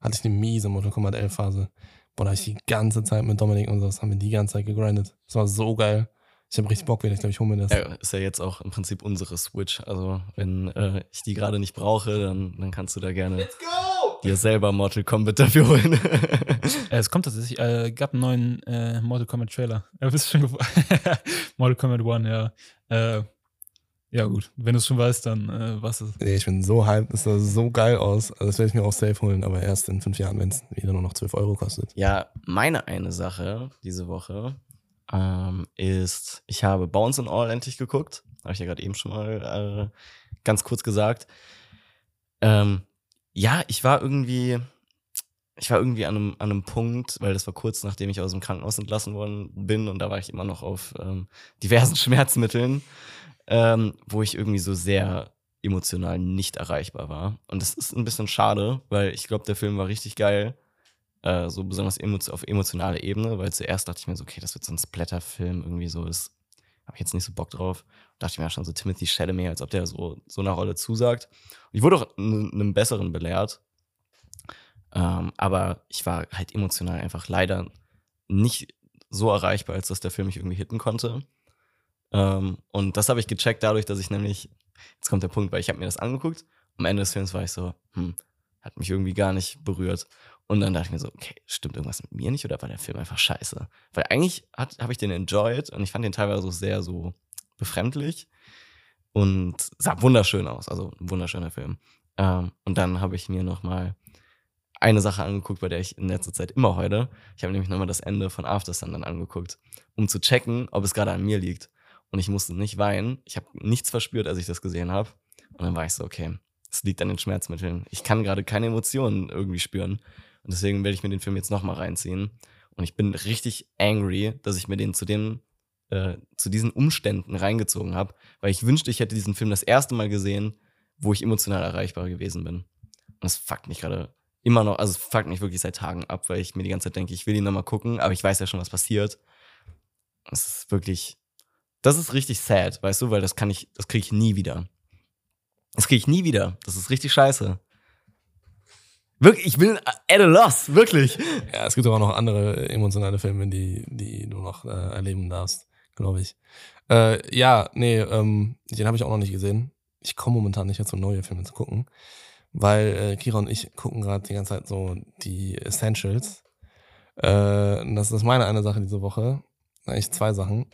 S3: hatte ich eine miese Mortal Kombat 11 Phase. Boah, da habe ich die ganze Zeit mit Dominik und so, das haben wir die ganze Zeit gegrindet. Das war so geil. Ich habe richtig Bock, wenn ich glaube, ich hole mir das.
S2: Ja, ist ja jetzt auch im Prinzip unsere Switch. Also, wenn äh, ich die gerade nicht brauche, dann, dann kannst du da gerne dir selber Mortal Kombat dafür holen.
S4: Äh, es kommt tatsächlich, äh, gab einen neuen äh, Mortal Kombat Trailer. Ja, bist schon Mortal Kombat One, ja. Äh, ja, gut. Wenn du es schon weißt, dann äh, was ist.
S3: Nee, ich bin so hyped, das sah so geil aus. Also das werde ich mir auch safe holen, aber erst in fünf Jahren, wenn es wieder nur noch 12 Euro kostet.
S2: Ja, meine eine Sache diese Woche ähm, ist, ich habe Bounce and All endlich geguckt. Habe ich ja gerade eben schon mal äh, ganz kurz gesagt. Ähm, ja, ich war irgendwie, ich war irgendwie an einem, an einem Punkt, weil das war kurz nachdem ich aus dem Krankenhaus entlassen worden bin und da war ich immer noch auf ähm, diversen Schmerzmitteln, ähm, wo ich irgendwie so sehr emotional nicht erreichbar war. Und das ist ein bisschen schade, weil ich glaube, der Film war richtig geil. Äh, so besonders auf emotionaler Ebene, weil zuerst dachte ich mir so, okay, das wird so ein Splatter-Film, irgendwie so, das habe ich jetzt nicht so Bock drauf. dachte ich mir schon so Timothy Chalamet, als ob der so, so einer Rolle zusagt. Und ich wurde auch einem besseren belehrt. Ähm, aber ich war halt emotional einfach leider nicht so erreichbar, als dass der Film mich irgendwie hitten konnte. Ähm, und das habe ich gecheckt dadurch, dass ich nämlich, jetzt kommt der Punkt, weil ich habe mir das angeguckt. Am Ende des Films war ich so, hm, hat mich irgendwie gar nicht berührt. Und dann dachte ich mir so, okay, stimmt irgendwas mit mir nicht oder war der Film einfach scheiße? Weil eigentlich habe ich den enjoyed und ich fand den teilweise so sehr so befremdlich und sah wunderschön aus, also ein wunderschöner Film. Ähm, und dann habe ich mir nochmal eine Sache angeguckt, bei der ich in letzter Zeit immer heute. Ich habe nämlich nochmal das Ende von After Sun dann angeguckt, um zu checken, ob es gerade an mir liegt. Und ich musste nicht weinen. Ich habe nichts verspürt, als ich das gesehen habe. Und dann war ich so, okay, es liegt an den Schmerzmitteln. Ich kann gerade keine Emotionen irgendwie spüren. Und deswegen werde ich mir den Film jetzt nochmal reinziehen. Und ich bin richtig angry, dass ich mir den zu den, äh, zu diesen Umständen reingezogen habe, weil ich wünschte, ich hätte diesen Film das erste Mal gesehen, wo ich emotional erreichbar gewesen bin. Und das fuckt mich gerade immer noch, also fuckt mich wirklich seit Tagen ab, weil ich mir die ganze Zeit denke, ich will ihn nochmal gucken, aber ich weiß ja schon, was passiert. Das ist wirklich, das ist richtig sad, weißt du, weil das kann ich, das kriege ich nie wieder. Das kriege ich nie wieder. Das ist richtig scheiße. Wirklich, ich bin at a loss, wirklich.
S3: Ja, es gibt aber auch noch andere emotionale Filme, die, die du noch äh, erleben darfst, glaube ich. Äh, ja, nee, ähm, den habe ich auch noch nicht gesehen. Ich komme momentan nicht dazu, neue Filme zu gucken, weil äh, Kira und ich gucken gerade die ganze Zeit so die Essentials. Äh, das ist meine eine Sache diese Woche. Eigentlich zwei Sachen.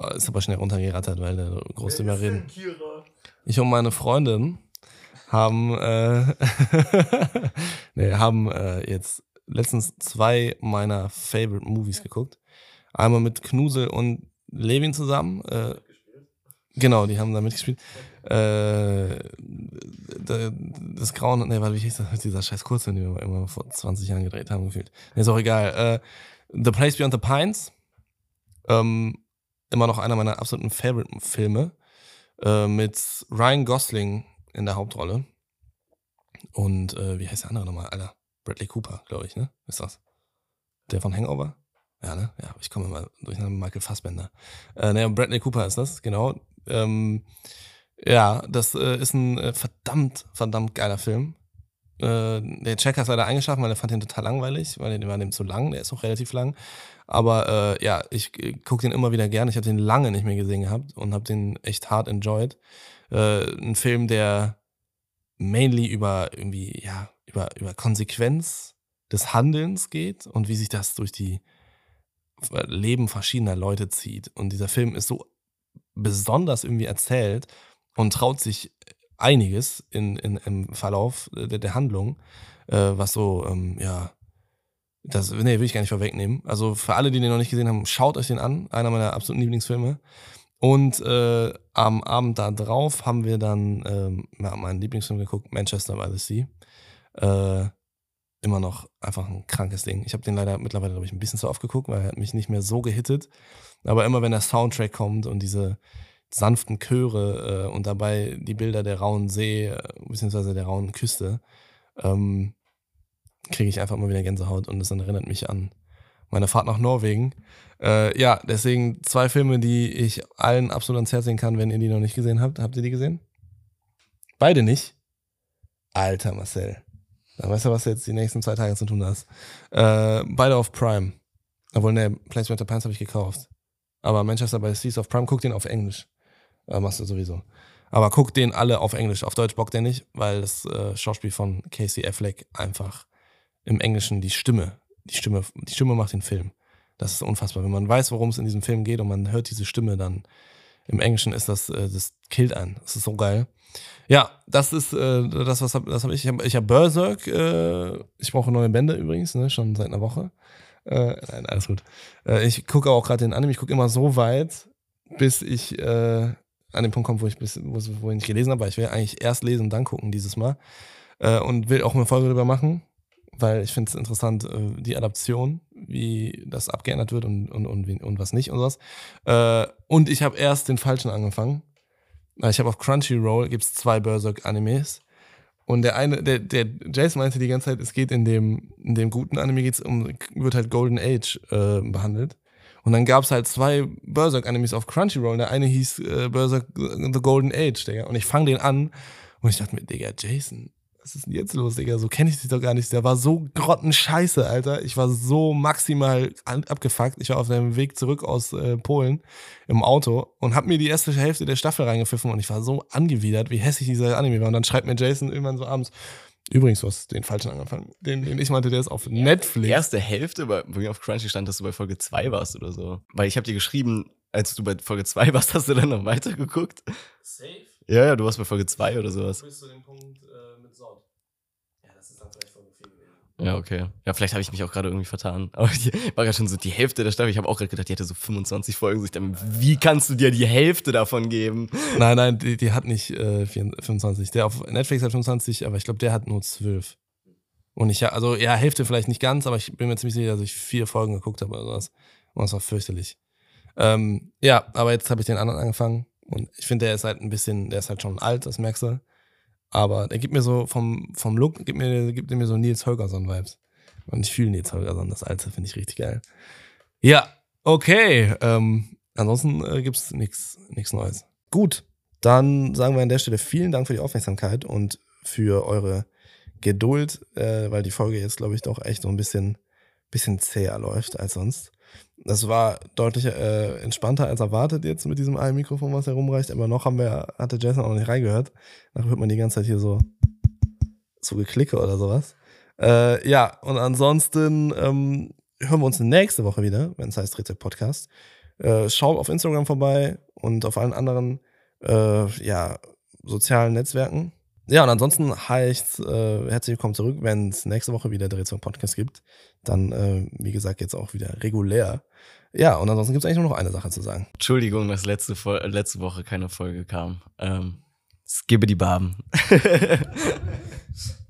S3: Äh, ist aber schnell runtergerattert, weil der groß drüber reden. Ich und meine Freundin haben, äh, nee, haben äh, jetzt letztens zwei meiner Favorite Movies geguckt. Einmal mit Knusel und Levin zusammen. Äh, genau, die haben da mitgespielt. Äh, das Grauen, nee, warte, wie hieß das? Dieser scheiß Kurzfilm, den wir immer vor 20 Jahren gedreht haben, gefühlt. Nee, ist auch egal. Äh, the Place Beyond the Pines. Ähm, immer noch einer meiner absoluten Favorite-Filme äh, mit Ryan Gosling in der Hauptrolle. Und äh, wie heißt der andere nochmal? Alter, Bradley Cooper, glaube ich, ne? Ist das? Der von Hangover? Ja, ne? Ja, ich komme immer durch einen Michael Fassbender. Äh, ne, Bradley Cooper ist das, genau. Ähm, ja, das äh, ist ein äh, verdammt, verdammt geiler Film. Äh, der Check hat leider eingeschlafen, weil er fand den total langweilig, weil der war dem zu lang, der ist auch relativ lang. Aber äh, ja, ich äh, gucke den immer wieder gern. Ich habe den lange nicht mehr gesehen gehabt und habe den echt hart enjoyed. Äh, ein Film, der mainly über irgendwie, ja, über, über Konsequenz des Handelns geht und wie sich das durch die Leben verschiedener Leute zieht. Und dieser Film ist so besonders irgendwie erzählt und traut sich einiges in, in, im Verlauf der, der Handlung, äh, was so, ähm, ja, das nee, will ich gar nicht vorwegnehmen. Also für alle, die den noch nicht gesehen haben, schaut euch den an. Einer meiner absoluten Lieblingsfilme. Und äh, am Abend da drauf haben wir dann ähm, meinen Lieblingsfilm geguckt, Manchester by the Sea. Äh, immer noch einfach ein krankes Ding. Ich habe den leider mittlerweile, glaube ich, ein bisschen zu oft geguckt, weil er hat mich nicht mehr so gehittet. Aber immer wenn der Soundtrack kommt und diese sanften Chöre äh, und dabei die Bilder der rauen See, äh, beziehungsweise der rauen Küste, ähm, kriege ich einfach immer wieder Gänsehaut und das erinnert mich an meine Fahrt nach Norwegen. Äh, ja, deswegen zwei Filme, die ich allen absolut ans Herz sehen kann, wenn ihr die noch nicht gesehen habt. Habt ihr die gesehen? Beide nicht? Alter Marcel. Dann weißt du, was du jetzt die nächsten zwei Tage zu tun hast. Äh, beide auf Prime. Obwohl, ne, Place Winter Pants habe ich gekauft. Aber Manchester by Seas auf Prime, guck den auf Englisch. Äh, machst du sowieso. Aber guck den alle auf Englisch. Auf Deutsch bockt der nicht, weil das äh, Schauspiel von Casey Affleck einfach im Englischen die Stimme, die Stimme, die Stimme macht den Film. Das ist unfassbar. Wenn man weiß, worum es in diesem Film geht und man hört diese Stimme dann im Englischen ist das, äh, das killt einen. Das ist so geil. Ja, das ist äh, das, was hab, das habe ich. Ich habe hab Berserk. Äh, ich brauche neue Bände übrigens, ne, schon seit einer Woche. Äh, nein, alles gut. Äh, ich gucke auch gerade den Anime. Ich gucke immer so weit, bis ich äh, an den Punkt komme, wo ich bis, wo, ich nicht gelesen habe. Weil ich will eigentlich erst lesen und dann gucken dieses Mal. Äh, und will auch eine Folge darüber machen weil ich finde es interessant, äh, die Adaption, wie das abgeändert wird und, und, und, und was nicht und sowas. Äh, und ich habe erst den falschen angefangen. Ich habe auf Crunchyroll gibt's zwei Berserk-Animes. Und der eine, der, der Jason meinte die ganze Zeit, es geht in dem, in dem guten Anime geht's um, wird halt Golden Age äh, behandelt. Und dann gab's halt zwei Berserk-Animes auf Crunchyroll. Der eine hieß äh, Berserk The Golden Age, Digga. Und ich fange den an und ich dachte mir, Digga, Jason, was ist denn jetzt los, Digga? So kenne ich dich doch gar nicht. Der war so grottenscheiße, Alter. Ich war so maximal abgefuckt. Ich war auf dem Weg zurück aus äh, Polen im Auto und hab mir die erste Hälfte der Staffel reingepfiffen und ich war so angewidert, wie hässlich dieser Anime war. Und dann schreibt mir Jason irgendwann so abends, Übrigens, du hast den falschen angefangen. Den, den ich meinte, der ist auf Netflix.
S2: Die erste Hälfte, bei mir auf Crunchy stand, dass du bei Folge 2 warst oder so. Weil ich habe dir geschrieben, als du bei Folge 2 warst, hast du dann noch weitergeguckt. Safe? Ja, ja, du warst bei Folge 2 oder sowas. Bis zu dem Punkt, Ja, okay. Ja, vielleicht habe ich mich auch gerade irgendwie vertan. Aber die war ja schon so die Hälfte der Staffel. Ich habe auch gerade gedacht, die hätte so 25 Folgen. Ich dachte, wie kannst du dir die Hälfte davon geben?
S3: Nein, nein, die, die hat nicht äh, 25. Der auf Netflix hat 25, aber ich glaube, der hat nur 12. Und ich, also ja, Hälfte vielleicht nicht ganz, aber ich bin mir ziemlich sicher, dass ich vier Folgen geguckt habe oder sowas. Und das war fürchterlich. Ähm, ja, aber jetzt habe ich den anderen angefangen. Und ich finde, der ist halt ein bisschen, der ist halt schon alt, das merkst du. Aber der gibt mir so vom, vom Look, gibt mir, gibt mir so Nils Holgersson-Vibes. Und ich fühle Nils Holgersson, das Alte finde ich richtig geil. Ja, okay. Ähm, ansonsten äh, gibt es nichts Neues. Gut, dann sagen wir an der Stelle vielen Dank für die Aufmerksamkeit und für eure Geduld, äh, weil die Folge jetzt, glaube ich, doch echt so ein bisschen, bisschen zäher läuft als sonst. Das war deutlich äh, entspannter als erwartet jetzt mit diesem einen Mikrofon, was herumreicht. Aber noch haben wir, hatte Jason auch noch nicht reingehört. Nachher hört man die ganze Zeit hier so, so geklicke oder sowas. Äh, ja, und ansonsten ähm, hören wir uns nächste Woche wieder, wenn es heißt Dritte Podcast. Äh, schaut auf Instagram vorbei und auf allen anderen äh, ja, sozialen Netzwerken. Ja, und ansonsten heißt äh, herzlich willkommen zurück, wenn es nächste Woche wieder Drehzone Podcast gibt. Dann, äh, wie gesagt, jetzt auch wieder regulär. Ja, und ansonsten gibt es eigentlich nur noch eine Sache zu sagen.
S2: Entschuldigung, dass letzte, letzte Woche keine Folge kam. Ähm, Skibbe die Barben.